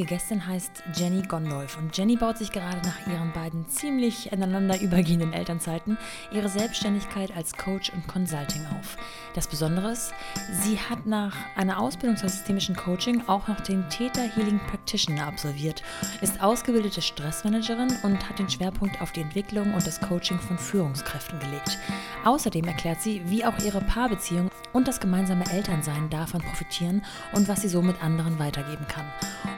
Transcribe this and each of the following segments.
heutige Gästin heißt Jenny Gondolf und Jenny baut sich gerade nach ihren beiden ziemlich ineinander übergehenden Elternzeiten ihre Selbstständigkeit als Coach und Consulting auf. Das Besondere ist, sie hat nach einer Ausbildung zur systemischen Coaching auch noch den Theta Healing Practitioner absolviert, ist ausgebildete Stressmanagerin und hat den Schwerpunkt auf die Entwicklung und das Coaching von Führungskräften gelegt. Außerdem erklärt sie, wie auch ihre Paarbeziehung und das gemeinsame Elternsein davon profitieren und was sie somit anderen weitergeben kann.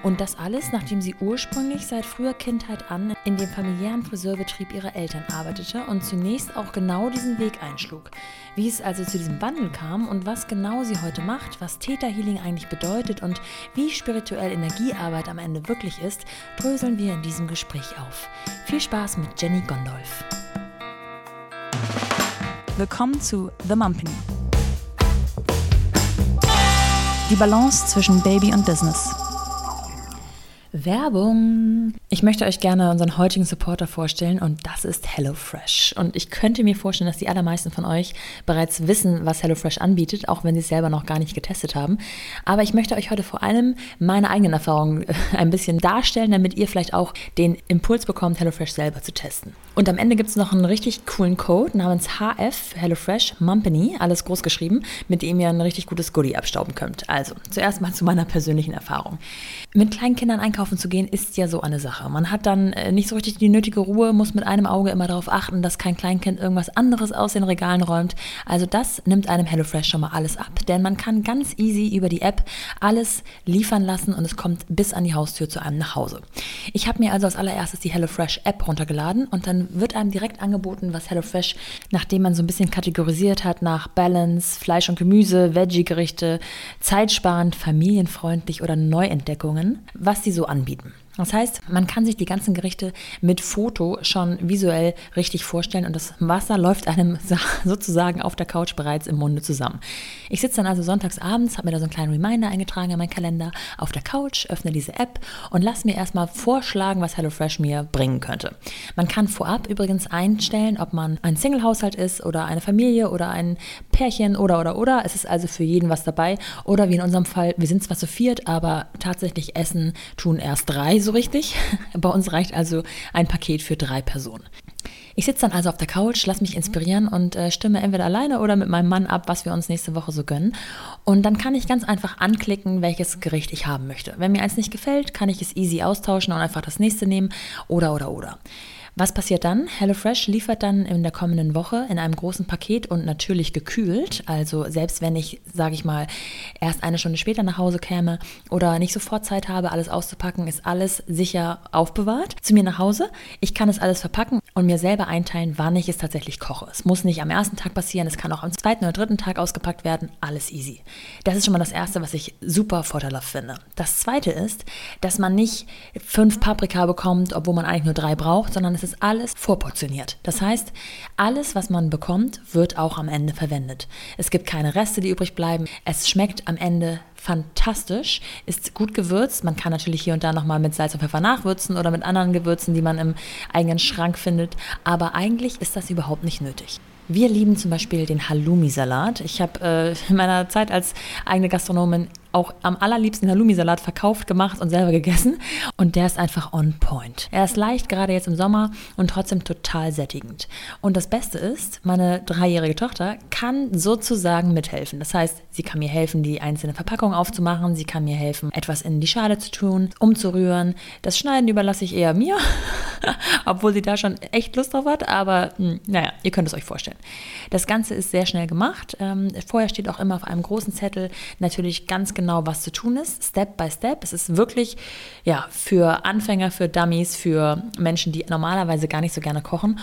Und das alles, nachdem sie ursprünglich seit früher Kindheit an in dem familiären Friseurbetrieb ihrer Eltern arbeitete und zunächst auch genau diesen Weg einschlug. Wie es also zu diesem Wandel kam und was genau sie heute macht, was Theta Healing eigentlich bedeutet und wie spirituell Energiearbeit am Ende wirklich ist, dröseln wir in diesem Gespräch auf. Viel Spaß mit Jenny Gondolf. Willkommen zu The Mumpany. Die Balance zwischen Baby und Business. Werbung. Ich möchte euch gerne unseren heutigen Supporter vorstellen und das ist HelloFresh. Und ich könnte mir vorstellen, dass die allermeisten von euch bereits wissen, was HelloFresh anbietet, auch wenn sie es selber noch gar nicht getestet haben. Aber ich möchte euch heute vor allem meine eigenen Erfahrungen ein bisschen darstellen, damit ihr vielleicht auch den Impuls bekommt, HelloFresh selber zu testen. Und am Ende gibt es noch einen richtig coolen Code namens HF HelloFresh Mumpany, alles groß geschrieben, mit dem ihr ein richtig gutes Goodie abstauben könnt. Also, zuerst mal zu meiner persönlichen Erfahrung. Mit kleinen Kindern einkaufen zu gehen, ist ja so eine Sache. Man hat dann äh, nicht so richtig die nötige Ruhe, muss mit einem Auge immer darauf achten, dass kein Kleinkind irgendwas anderes aus den Regalen räumt. Also das nimmt einem HelloFresh schon mal alles ab, denn man kann ganz easy über die App alles liefern lassen und es kommt bis an die Haustür zu einem nach Hause. Ich habe mir also als allererstes die HelloFresh App runtergeladen und dann wird einem direkt angeboten, was HelloFresh, nachdem man so ein bisschen kategorisiert hat nach Balance, Fleisch und Gemüse, Veggie-Gerichte, zeitsparend, familienfreundlich oder Neuentdeckungen was sie so anbieten. Das heißt, man kann sich die ganzen Gerichte mit Foto schon visuell richtig vorstellen und das Wasser läuft einem sozusagen auf der Couch bereits im Munde zusammen. Ich sitze dann also sonntags abends, habe mir da so einen kleinen Reminder eingetragen in meinen Kalender auf der Couch, öffne diese App und lasse mir erstmal vorschlagen, was HelloFresh mir bringen könnte. Man kann vorab übrigens einstellen, ob man ein Single-Haushalt ist oder eine Familie oder ein Pärchen oder oder oder. Es ist also für jeden was dabei. Oder wie in unserem Fall, wir sind zwar zu viert, aber tatsächlich essen tun erst drei so richtig. Bei uns reicht also ein Paket für drei Personen. Ich sitze dann also auf der Couch, lass mich inspirieren und äh, stimme entweder alleine oder mit meinem Mann ab, was wir uns nächste Woche so gönnen. Und dann kann ich ganz einfach anklicken, welches Gericht ich haben möchte. Wenn mir eins nicht gefällt, kann ich es easy austauschen und einfach das nächste nehmen oder oder oder. Was passiert dann? HelloFresh liefert dann in der kommenden Woche in einem großen Paket und natürlich gekühlt. Also selbst wenn ich, sage ich mal, erst eine Stunde später nach Hause käme oder nicht sofort Zeit habe, alles auszupacken, ist alles sicher aufbewahrt zu mir nach Hause. Ich kann es alles verpacken und mir selber einteilen, wann ich es tatsächlich koche. Es muss nicht am ersten Tag passieren, es kann auch am zweiten oder dritten Tag ausgepackt werden. Alles easy. Das ist schon mal das Erste, was ich super vorteilhaft finde. Das Zweite ist, dass man nicht fünf Paprika bekommt, obwohl man eigentlich nur drei braucht, sondern es es ist alles vorportioniert. Das heißt, alles, was man bekommt, wird auch am Ende verwendet. Es gibt keine Reste, die übrig bleiben. Es schmeckt am Ende fantastisch, ist gut gewürzt. Man kann natürlich hier und da nochmal mit Salz und Pfeffer nachwürzen oder mit anderen Gewürzen, die man im eigenen Schrank findet. Aber eigentlich ist das überhaupt nicht nötig. Wir lieben zum Beispiel den Halloumi-Salat. Ich habe äh, in meiner Zeit als eigene Gastronomin auch am allerliebsten Halloumi-Salat verkauft, gemacht und selber gegessen. Und der ist einfach on point. Er ist leicht, gerade jetzt im Sommer und trotzdem total sättigend. Und das Beste ist, meine dreijährige Tochter kann sozusagen mithelfen. Das heißt, sie kann mir helfen, die einzelne Verpackung aufzumachen. Sie kann mir helfen, etwas in die Schale zu tun, umzurühren. Das Schneiden überlasse ich eher mir, obwohl sie da schon echt Lust drauf hat. Aber hm, naja, ihr könnt es euch vorstellen. Das Ganze ist sehr schnell gemacht. Ähm, vorher steht auch immer auf einem großen Zettel natürlich ganz genau, genau, was zu tun ist, Step by Step. Es ist wirklich ja, für Anfänger, für Dummies, für Menschen, die normalerweise gar nicht so gerne kochen.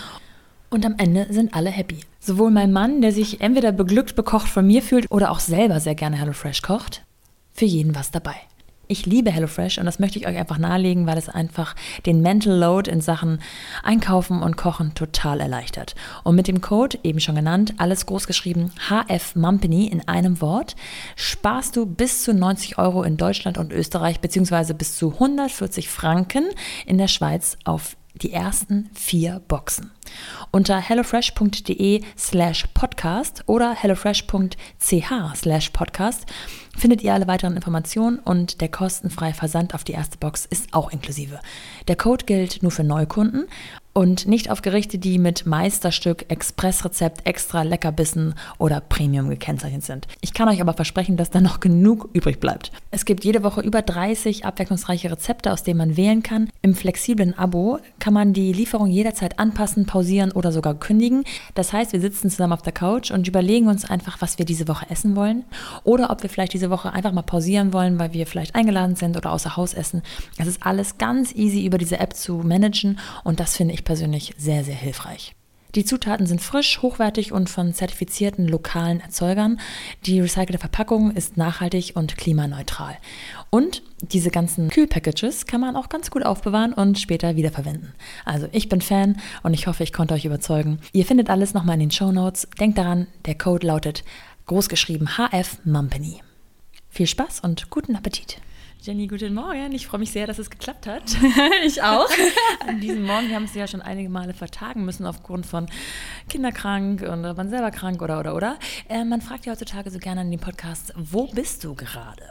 Und am Ende sind alle happy. Sowohl mein Mann, der sich entweder beglückt bekocht von mir fühlt oder auch selber sehr gerne HelloFresh kocht. Für jeden was dabei. Ich liebe HelloFresh und das möchte ich euch einfach nahelegen, weil es einfach den Mental Load in Sachen Einkaufen und Kochen total erleichtert. Und mit dem Code, eben schon genannt, alles groß geschrieben, HF Mumpany in einem Wort, sparst du bis zu 90 Euro in Deutschland und Österreich beziehungsweise bis zu 140 Franken in der Schweiz auf die ersten vier Boxen. Unter hellofresh.de slash podcast oder hellofresh.ch slash podcast findet ihr alle weiteren Informationen und der kostenfreie Versand auf die erste Box ist auch inklusive. Der Code gilt nur für Neukunden und nicht auf Gerichte, die mit Meisterstück, Expressrezept, extra Leckerbissen oder Premium gekennzeichnet sind. Ich kann euch aber versprechen, dass da noch genug übrig bleibt. Es gibt jede Woche über 30 abwechslungsreiche Rezepte, aus denen man wählen kann. Im flexiblen Abo kann man die Lieferung jederzeit anpassen, pausieren oder sogar kündigen. Das heißt, wir sitzen zusammen auf der Couch und überlegen uns einfach, was wir diese Woche essen wollen oder ob wir vielleicht diese Woche einfach mal pausieren wollen, weil wir vielleicht eingeladen sind oder außer Haus essen. Es ist alles ganz easy über diese App zu managen und das finde ich persönlich sehr, sehr hilfreich. Die Zutaten sind frisch, hochwertig und von zertifizierten lokalen Erzeugern. Die recycelte Verpackung ist nachhaltig und klimaneutral. Und diese ganzen Kühlpackages kann man auch ganz gut aufbewahren und später wiederverwenden. Also ich bin Fan und ich hoffe, ich konnte euch überzeugen. Ihr findet alles nochmal in den Show Notes. Denkt daran, der Code lautet großgeschrieben HF Mumpany. Viel Spaß und guten Appetit! Jenny, guten Morgen. Ich freue mich sehr, dass es geklappt hat. ich auch. An diesem Morgen, wir haben es ja schon einige Male vertagen müssen aufgrund von Kinderkrank und man selber krank oder oder oder. Äh, man fragt ja heutzutage so gerne in den Podcasts, wo bist du gerade?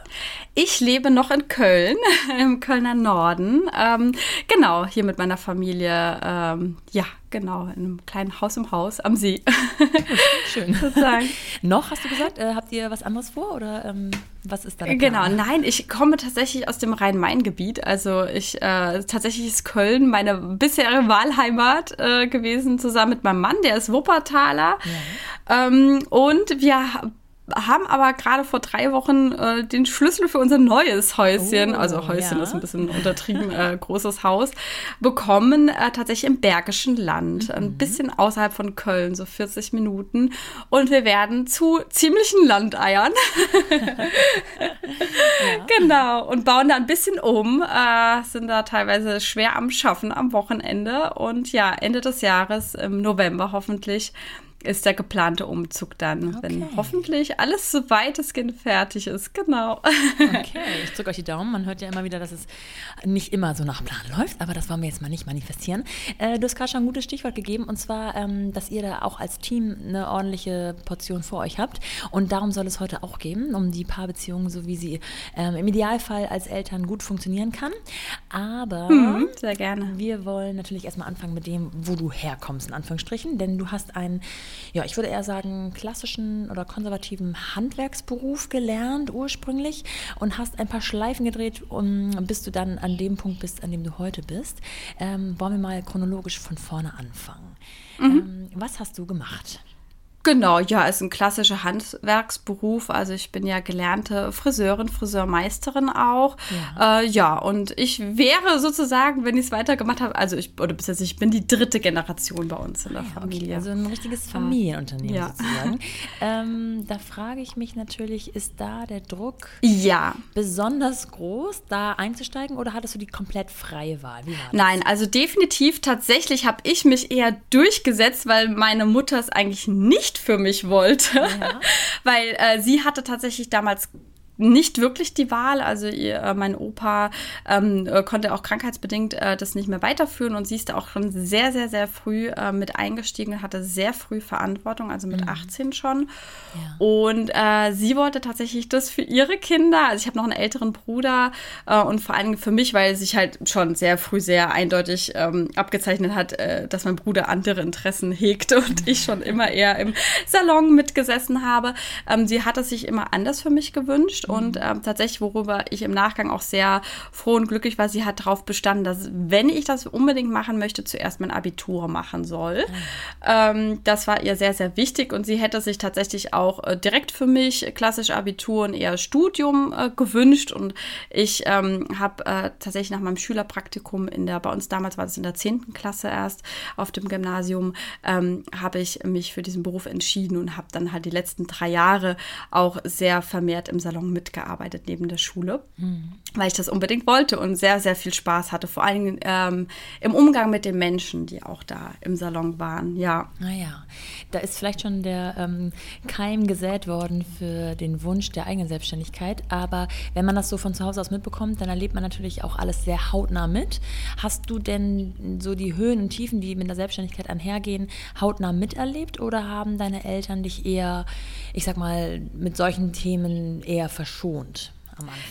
Ich lebe noch in Köln, im Kölner Norden. Ähm, genau, hier mit meiner Familie. Ähm, ja, Genau, in einem kleinen Haus im Haus am See. Schön. Sozusagen. Noch hast du gesagt, äh, habt ihr was anderes vor oder ähm, was ist da der Genau, nein, ich komme tatsächlich aus dem Rhein-Main-Gebiet. Also ich äh, tatsächlich ist Köln meine bisherige Wahlheimat äh, gewesen, zusammen mit meinem Mann, der ist Wuppertaler. Ja. Ähm, und wir haben aber gerade vor drei Wochen äh, den Schlüssel für unser neues Häuschen, oh, also Häuschen ja. ist ein bisschen untertrieben, äh, großes Haus, bekommen, äh, tatsächlich im Bergischen Land, mhm. ein bisschen außerhalb von Köln, so 40 Minuten. Und wir werden zu ziemlichen Landeiern. ja. Genau, und bauen da ein bisschen um, äh, sind da teilweise schwer am Schaffen am Wochenende. Und ja, Ende des Jahres, im November hoffentlich, ist der geplante Umzug dann, okay. wenn hoffentlich alles so weitestgehend fertig ist. Genau. Okay, ich drücke euch die Daumen. Man hört ja immer wieder, dass es nicht immer so nach Plan läuft, aber das wollen wir jetzt mal nicht manifestieren. Äh, du hast gerade schon ein gutes Stichwort gegeben und zwar, ähm, dass ihr da auch als Team eine ordentliche Portion vor euch habt und darum soll es heute auch gehen, um die Paarbeziehung, so wie sie ähm, im Idealfall als Eltern gut funktionieren kann. Aber mhm, sehr gerne. Wir wollen natürlich erstmal anfangen mit dem, wo du herkommst, in Anführungsstrichen, denn du hast ein ja, ich würde eher sagen, klassischen oder konservativen Handwerksberuf gelernt ursprünglich und hast ein paar Schleifen gedreht, um, bis du dann an dem Punkt bist, an dem du heute bist. Ähm, wollen wir mal chronologisch von vorne anfangen. Mhm. Ähm, was hast du gemacht? Genau, ja, ist ein klassischer Handwerksberuf. Also ich bin ja gelernte Friseurin, Friseurmeisterin auch. Ja, äh, ja und ich wäre sozusagen, wenn ich es weitergemacht habe, also ich, oder bis ich bin die dritte Generation bei uns in der ja, Familie. Okay, also ein richtiges Familienunternehmen ja. sozusagen. ähm, da frage ich mich natürlich, ist da der Druck ja. besonders groß, da einzusteigen oder hattest du die komplett freie Wahl? Nein, also definitiv tatsächlich habe ich mich eher durchgesetzt, weil meine Mutter es eigentlich nicht nicht für mich wollte, ja. weil äh, sie hatte tatsächlich damals nicht wirklich die Wahl. Also ihr, äh, mein Opa ähm, äh, konnte auch krankheitsbedingt äh, das nicht mehr weiterführen und sie ist da auch schon sehr, sehr, sehr früh äh, mit eingestiegen und hatte sehr früh Verantwortung, also mit mhm. 18 schon. Ja. Und äh, sie wollte tatsächlich das für ihre Kinder. Also ich habe noch einen älteren Bruder äh, und vor allem für mich, weil sich halt schon sehr früh sehr eindeutig ähm, abgezeichnet hat, dass mein Bruder andere Interessen hegte und ich schon immer eher im Salon mitgesessen habe. Ähm, sie hat es sich immer anders für mich gewünscht und ähm, tatsächlich, worüber ich im Nachgang auch sehr froh und glücklich war, sie hat darauf bestanden, dass, wenn ich das unbedingt machen möchte, zuerst mein Abitur machen soll. Mhm. Ähm, das war ihr sehr, sehr wichtig und sie hätte sich tatsächlich auch äh, direkt für mich klassisch Abitur und eher Studium äh, gewünscht. Und ich ähm, habe äh, tatsächlich nach meinem Schülerpraktikum in der, bei uns damals war das in der 10. Klasse erst auf dem Gymnasium, ähm, habe ich mich für diesen Beruf entschieden und habe dann halt die letzten drei Jahre auch sehr vermehrt im Salon mit mitgearbeitet neben der Schule, mhm. weil ich das unbedingt wollte und sehr, sehr viel Spaß hatte. Vor allem ähm, im Umgang mit den Menschen, die auch da im Salon waren. Ja. Naja, da ist vielleicht schon der ähm, Keim gesät worden für den Wunsch der eigenen Selbstständigkeit. Aber wenn man das so von zu Hause aus mitbekommt, dann erlebt man natürlich auch alles sehr hautnah mit. Hast du denn so die Höhen und Tiefen, die mit der Selbstständigkeit einhergehen, hautnah miterlebt oder haben deine Eltern dich eher, ich sag mal, mit solchen Themen eher verschont?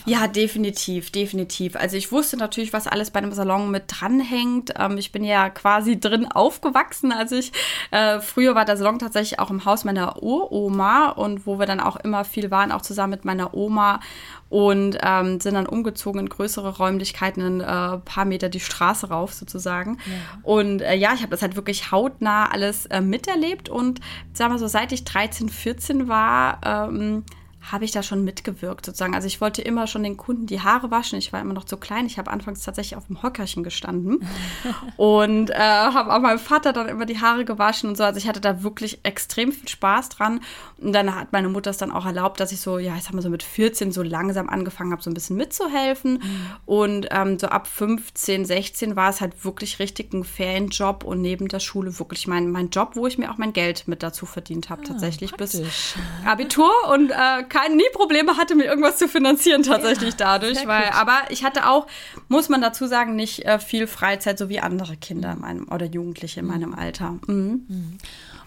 Ja, definitiv, definitiv. Also ich wusste natürlich, was alles bei einem Salon mit dranhängt. Ähm, ich bin ja quasi drin aufgewachsen. Also ich, äh, früher war der Salon tatsächlich auch im Haus meiner Uroma und wo wir dann auch immer viel waren, auch zusammen mit meiner Oma und ähm, sind dann umgezogen in größere Räumlichkeiten, ein äh, paar Meter die Straße rauf sozusagen. Ja. Und äh, ja, ich habe das halt wirklich hautnah alles äh, miterlebt und sagen wir so, seit ich 13, 14 war, ähm, habe ich da schon mitgewirkt sozusagen. Also ich wollte immer schon den Kunden die Haare waschen. Ich war immer noch zu klein. Ich habe anfangs tatsächlich auf dem Hockerchen gestanden und äh, habe auch meinem Vater dann immer die Haare gewaschen und so. Also ich hatte da wirklich extrem viel Spaß dran. Und dann hat meine Mutter es dann auch erlaubt, dass ich so, ja, ich sag mal so mit 14 so langsam angefangen habe, so ein bisschen mitzuhelfen. Mhm. Und ähm, so ab 15, 16 war es halt wirklich richtig ein Ferienjob und neben der Schule wirklich mein, mein Job, wo ich mir auch mein Geld mit dazu verdient habe, ah, tatsächlich praktisch. bis Abitur und äh, kein, nie Probleme hatte, mir irgendwas zu finanzieren tatsächlich ja, dadurch. Weil, aber ich hatte auch, muss man dazu sagen, nicht äh, viel Freizeit, so wie andere Kinder in meinem, oder Jugendliche in meinem Alter. Mhm. mhm.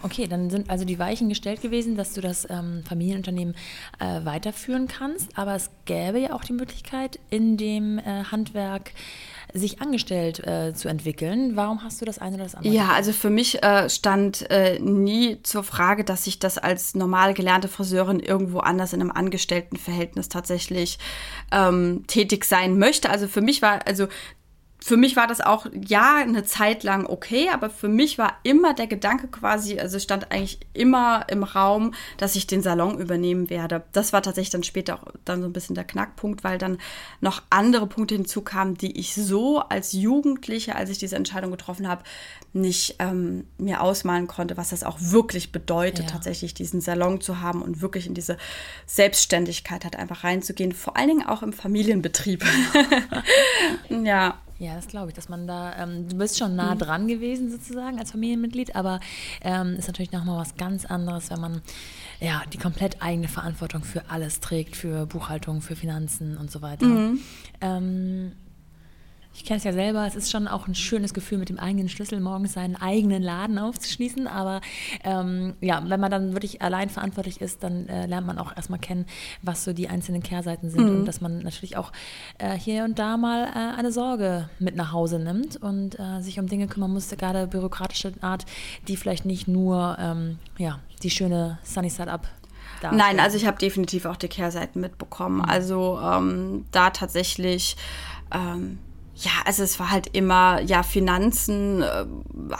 Okay, dann sind also die Weichen gestellt gewesen, dass du das ähm, Familienunternehmen äh, weiterführen kannst. Aber es gäbe ja auch die Möglichkeit, in dem äh, Handwerk sich angestellt äh, zu entwickeln. Warum hast du das eine oder das andere? Ja, also für mich äh, stand äh, nie zur Frage, dass ich das als normal gelernte Friseurin irgendwo anders in einem Angestelltenverhältnis tatsächlich ähm, tätig sein möchte. Also für mich war, also für mich war das auch, ja, eine Zeit lang okay, aber für mich war immer der Gedanke quasi, also stand eigentlich immer im Raum, dass ich den Salon übernehmen werde. Das war tatsächlich dann später auch dann so ein bisschen der Knackpunkt, weil dann noch andere Punkte hinzukamen, die ich so als Jugendliche, als ich diese Entscheidung getroffen habe, nicht ähm, mir ausmalen konnte, was das auch wirklich bedeutet, ja. tatsächlich diesen Salon zu haben und wirklich in diese Selbstständigkeit halt einfach reinzugehen, vor allen Dingen auch im Familienbetrieb. ja. Ja, das glaube ich, dass man da, ähm, du bist schon nah mhm. dran gewesen sozusagen als Familienmitglied, aber ähm, ist natürlich nochmal was ganz anderes, wenn man ja die komplett eigene Verantwortung für alles trägt, für Buchhaltung, für Finanzen und so weiter. Mhm. Ähm, ich kenne es ja selber, es ist schon auch ein schönes Gefühl, mit dem eigenen Schlüssel morgens seinen eigenen Laden aufzuschließen. Aber ähm, ja, wenn man dann wirklich allein verantwortlich ist, dann äh, lernt man auch erstmal kennen, was so die einzelnen Kehrseiten sind mhm. und dass man natürlich auch äh, hier und da mal äh, eine Sorge mit nach Hause nimmt und äh, sich um Dinge kümmern muss, gerade bürokratische Art, die vielleicht nicht nur ähm, ja, die schöne Sunny Side Up Darstellen. Nein, also ich habe definitiv auch die Kehrseiten mitbekommen. Mhm. Also ähm, da tatsächlich ähm, ja, also es war halt immer, ja, Finanzen äh,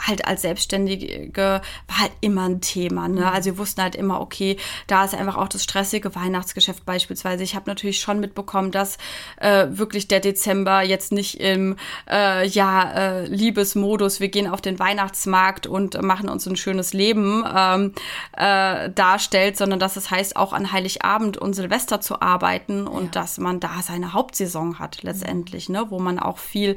halt als Selbstständige war halt immer ein Thema. Ne? Mhm. Also wir wussten halt immer, okay, da ist einfach auch das stressige Weihnachtsgeschäft beispielsweise. Ich habe natürlich schon mitbekommen, dass äh, wirklich der Dezember jetzt nicht im äh, ja, äh, Liebesmodus, wir gehen auf den Weihnachtsmarkt und machen uns ein schönes Leben ähm, äh, darstellt, sondern dass es heißt, auch an Heiligabend und Silvester zu arbeiten und ja. dass man da seine Hauptsaison hat letztendlich, mhm. ne? wo man auch viel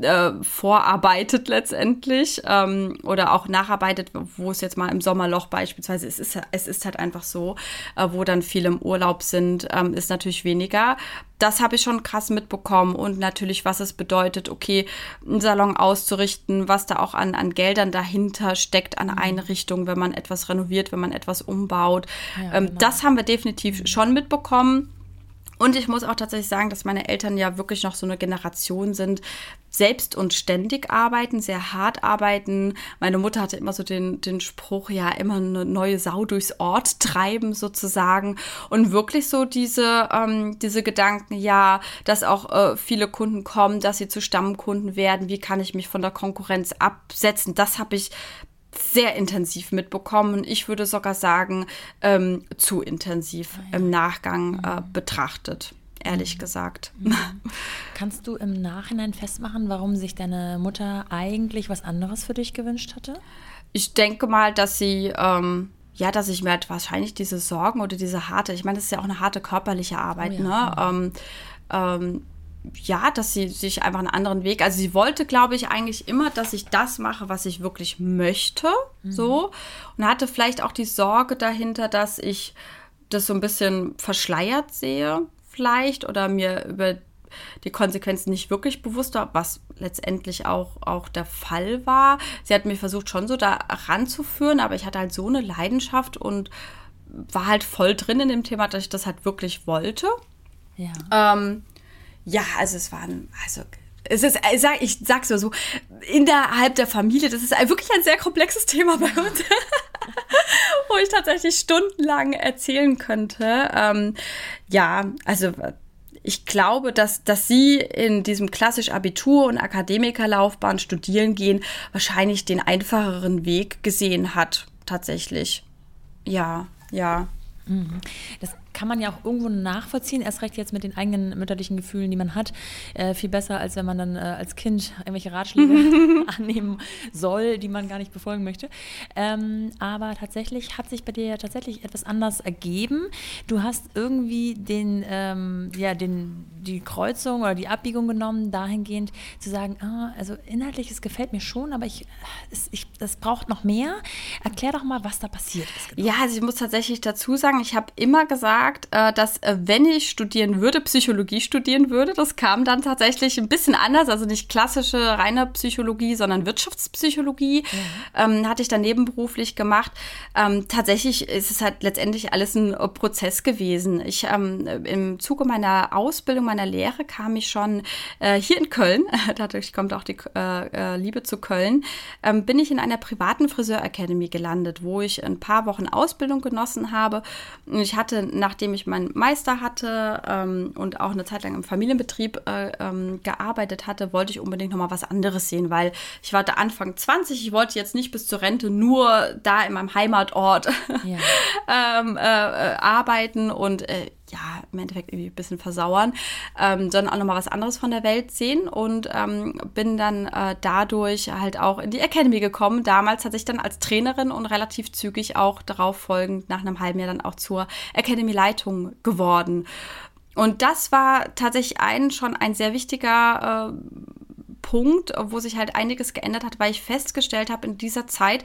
äh, vorarbeitet letztendlich ähm, oder auch nacharbeitet, wo es jetzt mal im Sommerloch beispielsweise es ist. Es ist halt einfach so, äh, wo dann viele im Urlaub sind, ähm, ist natürlich weniger. Das habe ich schon krass mitbekommen und natürlich, was es bedeutet, okay, einen Salon auszurichten, was da auch an, an Geldern dahinter steckt, an mhm. Einrichtungen, wenn man etwas renoviert, wenn man etwas umbaut. Ja, ähm, genau. Das haben wir definitiv schon mitbekommen. Und ich muss auch tatsächlich sagen, dass meine Eltern ja wirklich noch so eine Generation sind, selbst und ständig arbeiten, sehr hart arbeiten. Meine Mutter hatte immer so den, den Spruch, ja, immer eine neue Sau durchs Ort treiben sozusagen. Und wirklich so diese, ähm, diese Gedanken, ja, dass auch äh, viele Kunden kommen, dass sie zu Stammkunden werden, wie kann ich mich von der Konkurrenz absetzen, das habe ich sehr intensiv mitbekommen. Ich würde sogar sagen, ähm, zu intensiv oh im Nachgang äh, mhm. betrachtet, ehrlich mhm. gesagt. Mhm. Kannst du im Nachhinein festmachen, warum sich deine Mutter eigentlich was anderes für dich gewünscht hatte? Ich denke mal, dass sie ähm, ja, dass ich mir halt wahrscheinlich diese Sorgen oder diese harte, ich meine, das ist ja auch eine harte körperliche Arbeit, oh ja. ne? Ähm, ähm, ja, dass sie sich einfach einen anderen Weg, also sie wollte, glaube ich, eigentlich immer, dass ich das mache, was ich wirklich möchte, mhm. so. Und hatte vielleicht auch die Sorge dahinter, dass ich das so ein bisschen verschleiert sehe, vielleicht, oder mir über die Konsequenzen nicht wirklich bewusst war, was letztendlich auch, auch der Fall war. Sie hat mir versucht, schon so da ranzuführen, aber ich hatte halt so eine Leidenschaft und war halt voll drin in dem Thema, dass ich das halt wirklich wollte. Ja. Ähm, ja, also es waren, also es ist, ich, sag, ich sag's nur so, innerhalb der Familie, das ist wirklich ein sehr komplexes Thema bei uns, wo ich tatsächlich stundenlang erzählen könnte. Ähm, ja, also ich glaube, dass, dass sie in diesem klassisch Abitur- und Akademikerlaufbahn studieren gehen, wahrscheinlich den einfacheren Weg gesehen hat, tatsächlich. Ja, ja. Mhm. Das kann man ja auch irgendwo nachvollziehen, erst recht jetzt mit den eigenen mütterlichen Gefühlen, die man hat. Äh, viel besser, als wenn man dann äh, als Kind irgendwelche Ratschläge annehmen soll, die man gar nicht befolgen möchte. Ähm, aber tatsächlich hat sich bei dir ja tatsächlich etwas anders ergeben. Du hast irgendwie den, ähm, ja, den, die Kreuzung oder die Abbiegung genommen, dahingehend zu sagen, ah, also inhaltlich, es gefällt mir schon, aber ich, ich, das braucht noch mehr. Erklär doch mal, was da passiert ist. Genau. Ja, also ich muss tatsächlich dazu sagen, ich habe immer gesagt, äh, dass äh, wenn ich studieren würde, Psychologie studieren würde. Das kam dann tatsächlich ein bisschen anders, also nicht klassische reine Psychologie, sondern Wirtschaftspsychologie. Mhm. Ähm, hatte ich dann nebenberuflich gemacht. Ähm, tatsächlich ist es halt letztendlich alles ein äh, Prozess gewesen. Ich ähm, im Zuge meiner Ausbildung, meiner Lehre kam ich schon äh, hier in Köln, dadurch kommt auch die äh, äh, Liebe zu Köln, ähm, bin ich in einer privaten Friseur Academy gelandet, wo ich ein paar Wochen Ausbildung genossen habe. Und ich hatte nach nachdem ich meinen Meister hatte ähm, und auch eine Zeit lang im Familienbetrieb äh, ähm, gearbeitet hatte, wollte ich unbedingt noch mal was anderes sehen, weil ich war da Anfang 20, ich wollte jetzt nicht bis zur Rente nur da in meinem Heimatort ja. ähm, äh, äh, arbeiten und äh, ja, im Endeffekt irgendwie ein bisschen versauern, ähm, sondern auch nochmal was anderes von der Welt sehen und ähm, bin dann äh, dadurch halt auch in die Academy gekommen. Damals hatte ich dann als Trainerin und relativ zügig auch darauf folgend nach einem halben Jahr dann auch zur Academy-Leitung geworden. Und das war tatsächlich ein schon ein sehr wichtiger äh, Punkt, wo sich halt einiges geändert hat, weil ich festgestellt habe in dieser Zeit,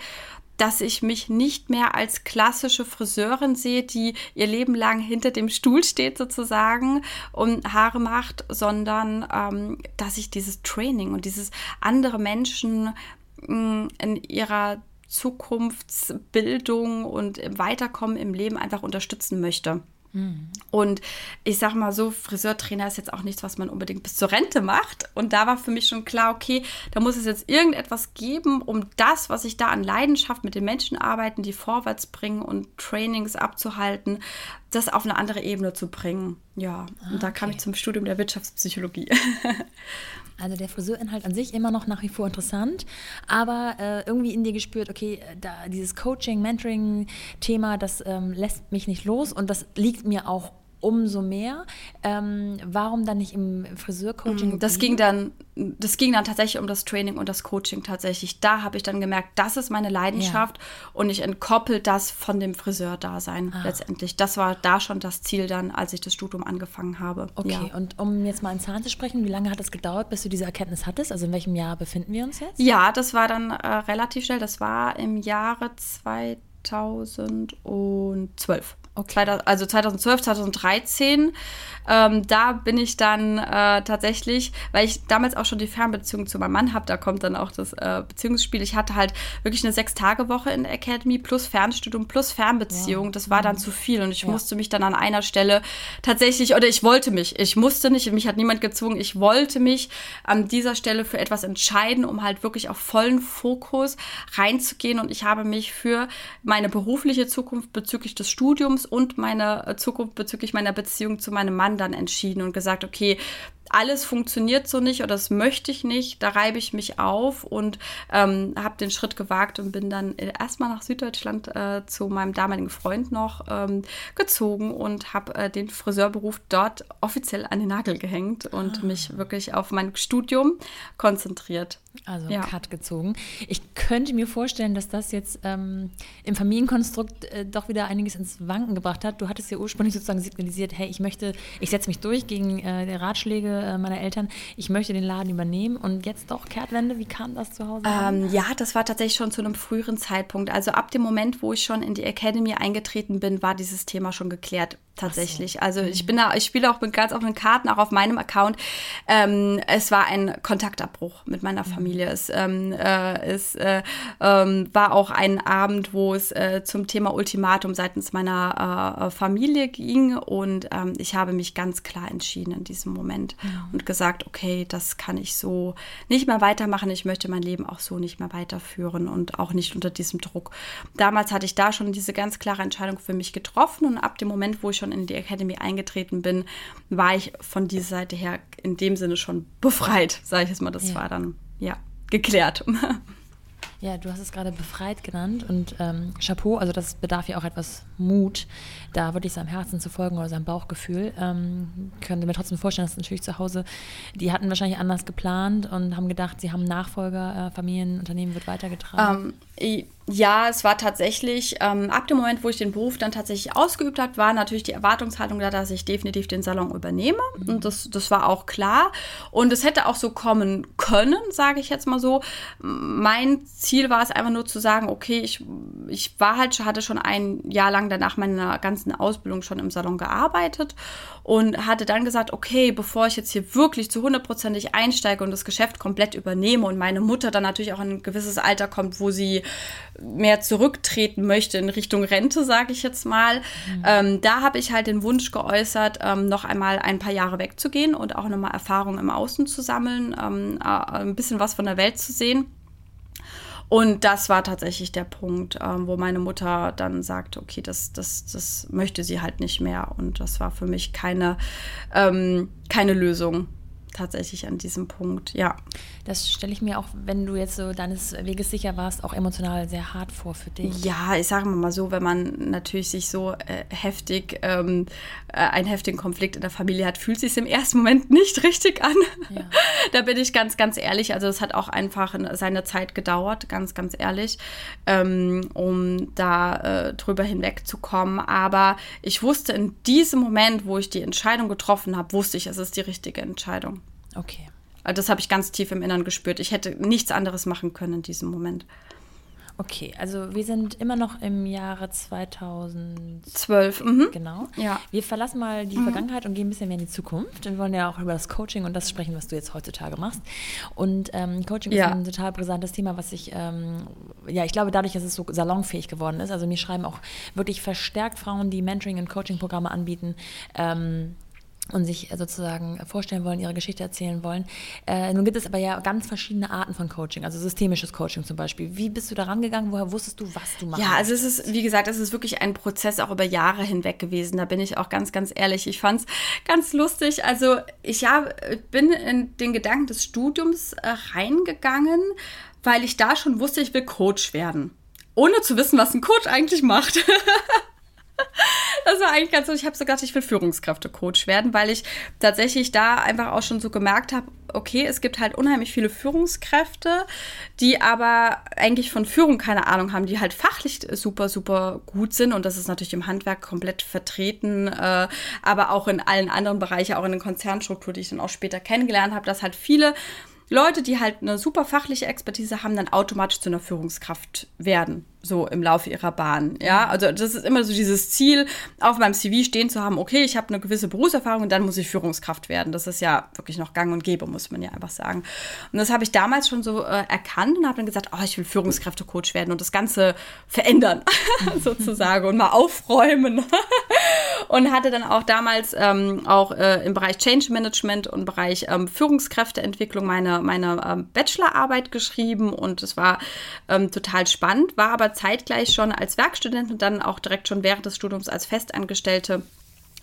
dass ich mich nicht mehr als klassische Friseurin sehe, die ihr Leben lang hinter dem Stuhl steht sozusagen und Haare macht, sondern ähm, dass ich dieses Training und dieses andere Menschen mh, mm, in ihrer Zukunftsbildung und im Weiterkommen im Leben einfach unterstützen möchte. Und ich sag mal so, Friseurtrainer ist jetzt auch nichts, was man unbedingt bis zur Rente macht. Und da war für mich schon klar, okay, da muss es jetzt irgendetwas geben, um das, was ich da an Leidenschaft mit den Menschen arbeiten, die vorwärts bringen und Trainings abzuhalten, das auf eine andere Ebene zu bringen. Ja, und okay. da kam ich zum Studium der Wirtschaftspsychologie. Also der Friseurinhalt an sich immer noch nach wie vor interessant, aber äh, irgendwie in dir gespürt, okay, da dieses Coaching, Mentoring-Thema, das ähm, lässt mich nicht los und das liegt mir auch umso mehr. Ähm, warum dann nicht im Friseurcoaching? Mm, das ging dann, das ging dann tatsächlich um das Training und das Coaching tatsächlich. Da habe ich dann gemerkt, das ist meine Leidenschaft ja. und ich entkoppel das von dem Friseur-Dasein ah. letztendlich. Das war da schon das Ziel dann, als ich das Studium angefangen habe. Okay, ja. und um jetzt mal in Zahlen zu sprechen, wie lange hat es gedauert, bis du diese Erkenntnis hattest? Also in welchem Jahr befinden wir uns jetzt? Ja, das war dann äh, relativ schnell. Das war im Jahre 2012. Okay. Also 2012, 2013. Ähm, da bin ich dann äh, tatsächlich, weil ich damals auch schon die Fernbeziehung zu meinem Mann habe, da kommt dann auch das äh, Beziehungsspiel. Ich hatte halt wirklich eine Sechs-Tage-Woche in der Academy plus Fernstudium plus Fernbeziehung. Wow. Das war dann mhm. zu viel und ich ja. musste mich dann an einer Stelle tatsächlich, oder ich wollte mich, ich musste nicht, mich hat niemand gezwungen, ich wollte mich an dieser Stelle für etwas entscheiden, um halt wirklich auf vollen Fokus reinzugehen und ich habe mich für meine berufliche Zukunft bezüglich des Studiums und meine äh, Zukunft bezüglich meiner Beziehung zu meinem Mann dann entschieden und gesagt, okay, alles funktioniert so nicht oder das möchte ich nicht, da reibe ich mich auf und ähm, habe den Schritt gewagt und bin dann erstmal nach Süddeutschland äh, zu meinem damaligen Freund noch ähm, gezogen und habe äh, den Friseurberuf dort offiziell an den Nagel gehängt und ah. mich wirklich auf mein Studium konzentriert. Also ja. Cut gezogen. Ich könnte mir vorstellen, dass das jetzt ähm, im Familienkonstrukt äh, doch wieder einiges ins Wanken gebracht hat. Du hattest ja ursprünglich sozusagen signalisiert, hey, ich möchte, ich setze mich durch gegen äh, die Ratschläge äh, meiner Eltern, ich möchte den Laden übernehmen und jetzt doch Kehrtwende. Wie kam das zu Hause? Ähm, ja, das war tatsächlich schon zu einem früheren Zeitpunkt. Also ab dem Moment, wo ich schon in die Academy eingetreten bin, war dieses Thema schon geklärt tatsächlich. So. Also ich mhm. bin da, ich spiele auch mit ganz offenen Karten, auch auf meinem Account. Ähm, es war ein Kontaktabbruch mit meiner mhm. Familie. Es, ähm, äh, es äh, ähm, war auch ein Abend, wo es äh, zum Thema Ultimatum seitens meiner äh, Familie ging und ähm, ich habe mich ganz klar entschieden in diesem Moment. Mhm. und gesagt, okay, das kann ich so nicht mehr weitermachen. Ich möchte mein Leben auch so nicht mehr weiterführen und auch nicht unter diesem Druck. Damals hatte ich da schon diese ganz klare Entscheidung für mich getroffen und ab dem Moment, wo ich schon in die Academy eingetreten bin, war ich von dieser Seite her in dem Sinne schon befreit, sage ich jetzt mal. Das ja. war dann, ja, geklärt. Ja, du hast es gerade befreit genannt und ähm, Chapeau, also das bedarf ja auch etwas Mut, da wirklich seinem Herzen zu folgen oder seinem Bauchgefühl. Ähm, könnte mir trotzdem vorstellen, dass natürlich zu Hause, die hatten wahrscheinlich anders geplant und haben gedacht, sie haben Nachfolger, äh, Familienunternehmen wird weitergetragen. Ähm, ja, es war tatsächlich, ähm, ab dem Moment, wo ich den Beruf dann tatsächlich ausgeübt habe, war natürlich die Erwartungshaltung da, dass ich definitiv den Salon übernehme. Mhm. Und das, das war auch klar. Und es hätte auch so kommen können, sage ich jetzt mal so. Mein Ziel war es einfach nur zu sagen, okay, ich, ich war halt, hatte schon ein Jahr lang danach meiner ganzen Ausbildung schon im Salon gearbeitet und hatte dann gesagt, okay, bevor ich jetzt hier wirklich zu hundertprozentig einsteige und das Geschäft komplett übernehme und meine Mutter dann natürlich auch in ein gewisses Alter kommt, wo sie mehr zurücktreten möchte in Richtung Rente, sage ich jetzt mal, mhm. ähm, da habe ich halt den Wunsch geäußert, ähm, noch einmal ein paar Jahre wegzugehen und auch nochmal Erfahrung im Außen zu sammeln, ähm, äh, ein bisschen was von der Welt zu sehen. Und das war tatsächlich der Punkt, ähm, wo meine Mutter dann sagte, okay, das, das, das möchte sie halt nicht mehr. Und das war für mich keine, ähm, keine Lösung tatsächlich an diesem Punkt, ja. Das stelle ich mir auch, wenn du jetzt so deines Weges sicher warst, auch emotional sehr hart vor für dich. Ja, ich sage mal so, wenn man natürlich sich so äh, heftig, ähm, äh, einen heftigen Konflikt in der Familie hat, fühlt sich im ersten Moment nicht richtig an. Ja. da bin ich ganz, ganz ehrlich. Also es hat auch einfach seine Zeit gedauert, ganz, ganz ehrlich, ähm, um da äh, drüber hinwegzukommen. Aber ich wusste in diesem Moment, wo ich die Entscheidung getroffen habe, wusste ich, es ist die richtige Entscheidung. Okay. Also das habe ich ganz tief im Innern gespürt. Ich hätte nichts anderes machen können in diesem Moment. Okay, also wir sind immer noch im Jahre 2012. Mhm. Genau. Ja. Wir verlassen mal die mhm. Vergangenheit und gehen ein bisschen mehr in die Zukunft. Wir wollen ja auch über das Coaching und das sprechen, was du jetzt heutzutage machst. Und ähm, Coaching ja. ist ein total brisantes Thema, was ich, ähm, ja, ich glaube, dadurch, dass es so salonfähig geworden ist. Also mir schreiben auch wirklich verstärkt Frauen, die Mentoring- und Coaching-Programme anbieten. Ähm, und sich sozusagen vorstellen wollen, ihre Geschichte erzählen wollen. Äh, nun gibt es aber ja ganz verschiedene Arten von Coaching, also systemisches Coaching zum Beispiel. Wie bist du da rangegangen? Woher wusstest du, was du machst? Ja, also es ist, wie gesagt, es ist wirklich ein Prozess auch über Jahre hinweg gewesen. Da bin ich auch ganz, ganz ehrlich. Ich fand es ganz lustig. Also ich hab, bin in den Gedanken des Studiums äh, reingegangen, weil ich da schon wusste, ich will Coach werden. Ohne zu wissen, was ein Coach eigentlich macht. Das war eigentlich ganz so. Ich habe so gedacht, ich will Führungskräftecoach werden, weil ich tatsächlich da einfach auch schon so gemerkt habe, okay, es gibt halt unheimlich viele Führungskräfte, die aber eigentlich von Führung keine Ahnung haben, die halt fachlich super, super gut sind. Und das ist natürlich im Handwerk komplett vertreten, äh, aber auch in allen anderen Bereichen, auch in der Konzernstruktur, die ich dann auch später kennengelernt habe, dass halt viele Leute, die halt eine super fachliche Expertise haben, dann automatisch zu einer Führungskraft werden so im Laufe ihrer Bahn. Ja, also das ist immer so dieses Ziel, auf meinem CV stehen zu haben, okay, ich habe eine gewisse Berufserfahrung und dann muss ich Führungskraft werden. Das ist ja wirklich noch gang und gäbe, muss man ja einfach sagen. Und das habe ich damals schon so äh, erkannt und habe dann gesagt, oh, ich will Führungskräftecoach werden und das Ganze verändern, sozusagen, und mal aufräumen. und hatte dann auch damals ähm, auch äh, im Bereich Change Management und Bereich ähm, Führungskräfteentwicklung meine, meine ähm, Bachelorarbeit geschrieben und es war ähm, total spannend, war aber zeitgleich schon als Werkstudent und dann auch direkt schon während des Studiums als Festangestellte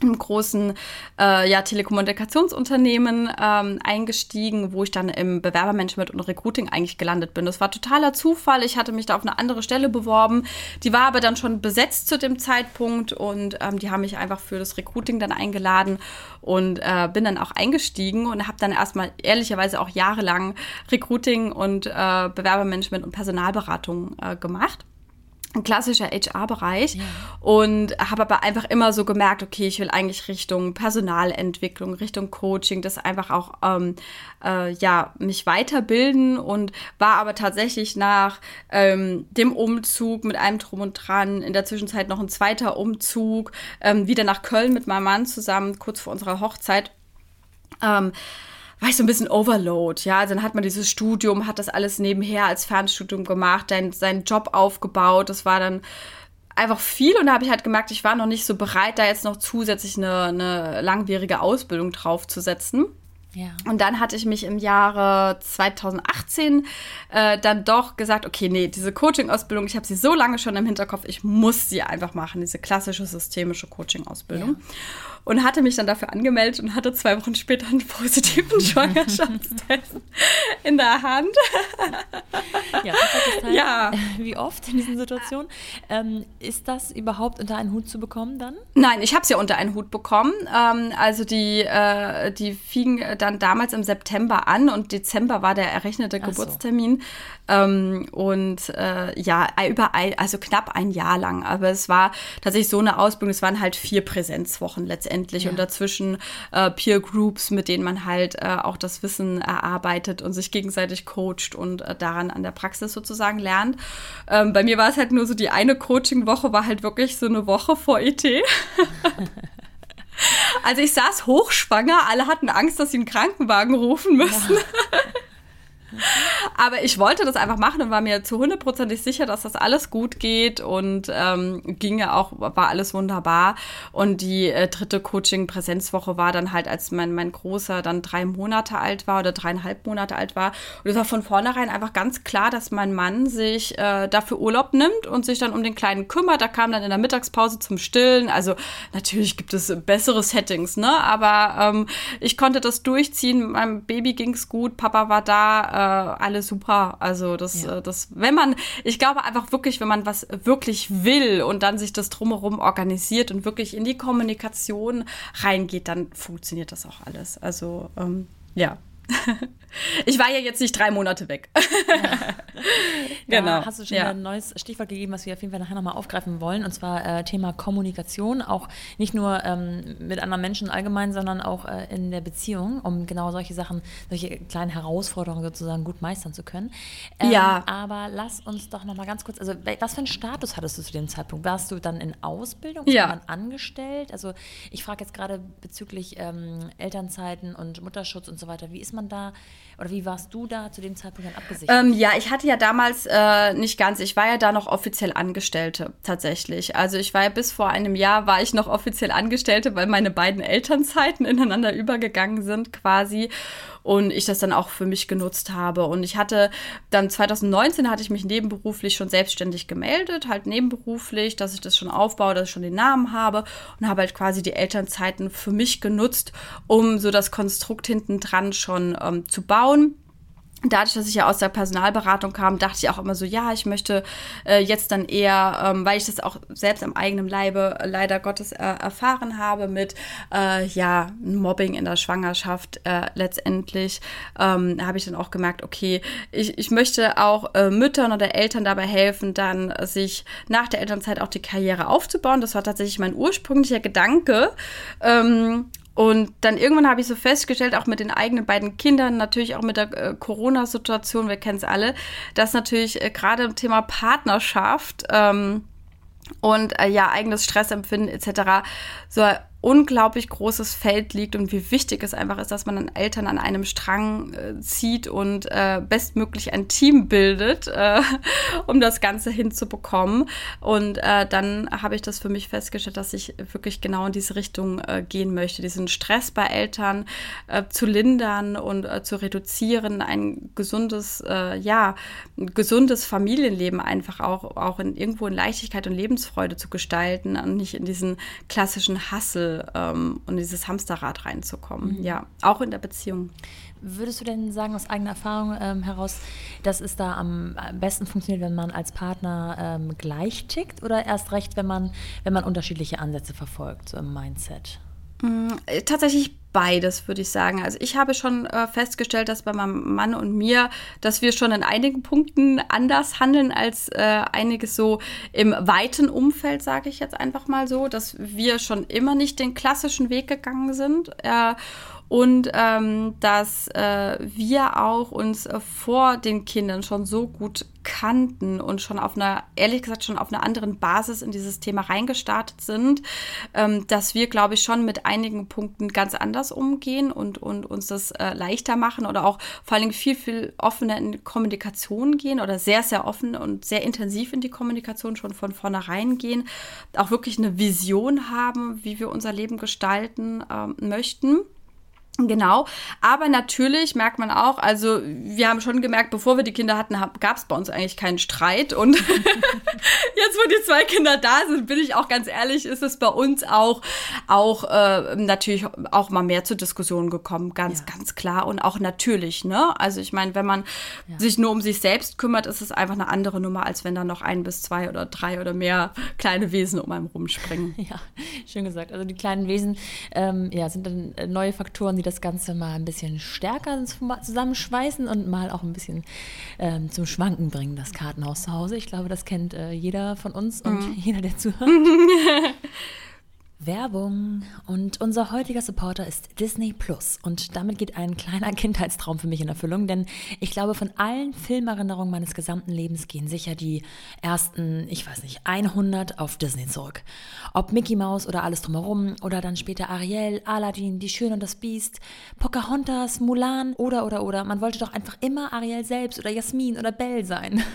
einem großen äh, ja, Telekommunikationsunternehmen ähm, eingestiegen, wo ich dann im Bewerbermanagement und Recruiting eigentlich gelandet bin. Das war totaler Zufall. Ich hatte mich da auf eine andere Stelle beworben. Die war aber dann schon besetzt zu dem Zeitpunkt und ähm, die haben mich einfach für das Recruiting dann eingeladen und äh, bin dann auch eingestiegen und habe dann erstmal ehrlicherweise auch jahrelang Recruiting und äh, Bewerbermanagement und Personalberatung äh, gemacht ein klassischer HR-Bereich ja. und habe aber einfach immer so gemerkt, okay, ich will eigentlich Richtung Personalentwicklung, Richtung Coaching, das einfach auch ähm, äh, ja mich weiterbilden und war aber tatsächlich nach ähm, dem Umzug mit einem Drum und Dran in der Zwischenzeit noch ein zweiter Umzug ähm, wieder nach Köln mit meinem Mann zusammen kurz vor unserer Hochzeit. War ich so ein bisschen Overload, ja. Also dann hat man dieses Studium, hat das alles nebenher als Fernstudium gemacht, dann seinen Job aufgebaut. Das war dann einfach viel und da habe ich halt gemerkt, ich war noch nicht so bereit, da jetzt noch zusätzlich eine, eine langwierige Ausbildung draufzusetzen. Ja. Und dann hatte ich mich im Jahre 2018 äh, dann doch gesagt, okay, nee, diese Coaching-Ausbildung, ich habe sie so lange schon im Hinterkopf, ich muss sie einfach machen, diese klassische systemische Coaching-Ausbildung. Ja und hatte mich dann dafür angemeldet und hatte zwei Wochen später einen positiven Schwangerschaftstest in der Hand. ja, ja. Wie oft in diesen Situationen? Ähm, ist das überhaupt unter einen Hut zu bekommen dann? Nein, ich habe es ja unter einen Hut bekommen. Ähm, also die, äh, die fing dann damals im September an und Dezember war der errechnete Ach Geburtstermin. So. Ähm, und äh, ja, überall, also knapp ein Jahr lang. Aber es war tatsächlich so eine Ausbildung, es waren halt vier Präsenzwochen letztendlich letztendlich ja. und dazwischen äh, Peer Groups, mit denen man halt äh, auch das Wissen erarbeitet und sich gegenseitig coacht und äh, daran an der Praxis sozusagen lernt. Ähm, bei mir war es halt nur so, die eine Coaching-Woche war halt wirklich so eine Woche vor ET. Also ich saß hochschwanger, alle hatten Angst, dass sie einen Krankenwagen rufen müssen. Ja. Aber ich wollte das einfach machen und war mir zu hundertprozentig sicher, dass das alles gut geht und ähm, ging ja auch, war alles wunderbar. Und die äh, dritte Coaching-Präsenzwoche war dann halt, als mein, mein Großer dann drei Monate alt war oder dreieinhalb Monate alt war. Und es war von vornherein einfach ganz klar, dass mein Mann sich äh, dafür Urlaub nimmt und sich dann um den Kleinen kümmert. Da kam dann in der Mittagspause zum Stillen. Also natürlich gibt es bessere Settings, ne? Aber ähm, ich konnte das durchziehen. Meinem Baby ging es gut, Papa war da äh, alles super. Also das, ja. äh, das, wenn man, ich glaube einfach wirklich, wenn man was wirklich will und dann sich das drumherum organisiert und wirklich in die Kommunikation reingeht, dann funktioniert das auch alles. Also ähm, ja. Ich war ja jetzt nicht drei Monate weg. genau. Da hast du schon ja. ein neues Stichwort gegeben, was wir auf jeden Fall nachher nochmal aufgreifen wollen, und zwar äh, Thema Kommunikation, auch nicht nur ähm, mit anderen Menschen allgemein, sondern auch äh, in der Beziehung, um genau solche Sachen, solche kleinen Herausforderungen sozusagen gut meistern zu können. Ähm, ja. Aber lass uns doch nochmal ganz kurz, also was für einen Status hattest du zu dem Zeitpunkt? Warst du dann in Ausbildung? Ja. Man angestellt? Also ich frage jetzt gerade bezüglich ähm, Elternzeiten und Mutterschutz und so weiter, wie ist man da? Oder wie warst du da zu dem Zeitpunkt dann abgesichert? Ähm, ja, ich hatte ja damals äh, nicht ganz, ich war ja da noch offiziell Angestellte tatsächlich. Also ich war ja bis vor einem Jahr war ich noch offiziell Angestellte, weil meine beiden Elternzeiten ineinander übergegangen sind quasi und ich das dann auch für mich genutzt habe. Und ich hatte dann 2019 hatte ich mich nebenberuflich schon selbstständig gemeldet, halt nebenberuflich, dass ich das schon aufbaue, dass ich schon den Namen habe und habe halt quasi die Elternzeiten für mich genutzt, um so das Konstrukt hinten dran schon ähm, zu bauen dadurch, dass ich ja aus der Personalberatung kam, dachte ich auch immer so, ja, ich möchte äh, jetzt dann eher, ähm, weil ich das auch selbst am eigenen Leibe äh, leider Gottes äh, erfahren habe mit, äh, ja, Mobbing in der Schwangerschaft äh, letztendlich, ähm, habe ich dann auch gemerkt, okay, ich, ich möchte auch äh, Müttern oder Eltern dabei helfen, dann sich nach der Elternzeit auch die Karriere aufzubauen. Das war tatsächlich mein ursprünglicher Gedanke. Ähm, und dann irgendwann habe ich so festgestellt, auch mit den eigenen beiden Kindern, natürlich auch mit der äh, Corona-Situation, wir kennen es alle, dass natürlich äh, gerade im Thema Partnerschaft ähm, und äh, ja, eigenes Stressempfinden etc. so unglaublich großes Feld liegt und wie wichtig es einfach ist, dass man dann Eltern an einem Strang äh, zieht und äh, bestmöglich ein Team bildet, äh, um das Ganze hinzubekommen. Und äh, dann habe ich das für mich festgestellt, dass ich wirklich genau in diese Richtung äh, gehen möchte, diesen Stress bei Eltern äh, zu lindern und zu reduzieren, ein gesundes, ja, ein gesundes Familienleben einfach auch, auch in, irgendwo in Leichtigkeit und Lebensfreude zu gestalten und nicht in diesen klassischen Hassel Windel ähm, und dieses Hamsterrad reinzukommen. Mhm. Ja, auch in der Beziehung. Würdest du denn sagen, aus eigener Erfahrung ähm, heraus, dass es da am besten funktioniert, wenn man als Partner ähm, gleich tickt oder erst recht, wenn man, wenn man unterschiedliche Ansätze verfolgt, so im Mindset? Mm, äh, tatsächlich beides, würde ich sagen. Also ich habe schon äh, festgestellt, dass bei meinem Mann und mir, dass wir schon in einigen Punkten anders handeln als äh, einiges so im weiten Umfeld, sage ich jetzt einfach mal so, dass wir schon immer nicht den klassischen Weg gegangen sind. Äh, und ähm, dass äh, wir auch uns äh, vor den Kindern schon so gut kannten und schon auf einer, ehrlich gesagt, schon auf einer anderen Basis in dieses Thema reingestartet sind, ähm, dass wir, glaube ich, schon mit einigen Punkten ganz anders umgehen und, und uns das äh, leichter machen oder auch vor allen Dingen viel, viel offener in Kommunikation gehen oder sehr, sehr offen und sehr intensiv in die Kommunikation schon von vornherein gehen, auch wirklich eine Vision haben, wie wir unser Leben gestalten ähm, möchten. Genau, aber natürlich merkt man auch, also wir haben schon gemerkt, bevor wir die Kinder hatten, gab es bei uns eigentlich keinen Streit. Und jetzt, wo die zwei Kinder da sind, bin ich auch ganz ehrlich, ist es bei uns auch, auch äh, natürlich auch mal mehr zur Diskussion gekommen, ganz, ja. ganz klar und auch natürlich. Ne? Also ich meine, wenn man ja. sich nur um sich selbst kümmert, ist es einfach eine andere Nummer, als wenn da noch ein bis zwei oder drei oder mehr kleine Wesen um einen rumspringen. Ja, schön gesagt. Also die kleinen Wesen ähm, ja, sind dann äh, neue Faktoren, die das Ganze mal ein bisschen stärker zusammenschweißen und mal auch ein bisschen ähm, zum Schwanken bringen, das Kartenhaus zu Hause. Ich glaube, das kennt äh, jeder von uns und mhm. jeder, der zuhört. Werbung. Und unser heutiger Supporter ist Disney Plus. Und damit geht ein kleiner Kindheitstraum für mich in Erfüllung, denn ich glaube, von allen Filmerinnerungen meines gesamten Lebens gehen sicher die ersten, ich weiß nicht, 100 auf Disney zurück. Ob Mickey Mouse oder alles drumherum oder dann später Ariel, Aladdin, Die Schöne und das Biest, Pocahontas, Mulan oder oder oder. Man wollte doch einfach immer Ariel selbst oder Jasmin oder Belle sein.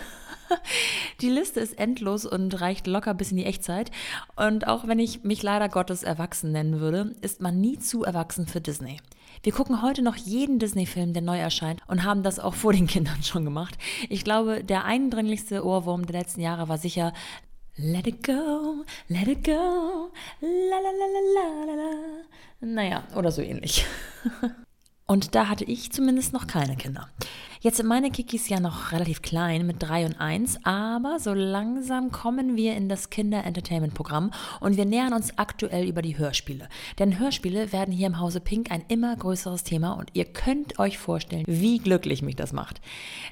Die Liste ist endlos und reicht locker bis in die Echtzeit. Und auch wenn ich mich leider Gottes erwachsen nennen würde, ist man nie zu erwachsen für Disney. Wir gucken heute noch jeden Disney-Film, der neu erscheint und haben das auch vor den Kindern schon gemacht. Ich glaube, der eindringlichste Ohrwurm der letzten Jahre war sicher Let it go, let it go, la la la la la la. Naja, oder so ähnlich. Und da hatte ich zumindest noch keine Kinder. Jetzt sind meine Kikis ja noch relativ klein mit 3 und 1, aber so langsam kommen wir in das Kinder-Entertainment-Programm und wir nähern uns aktuell über die Hörspiele. Denn Hörspiele werden hier im Hause Pink ein immer größeres Thema und ihr könnt euch vorstellen, wie glücklich mich das macht.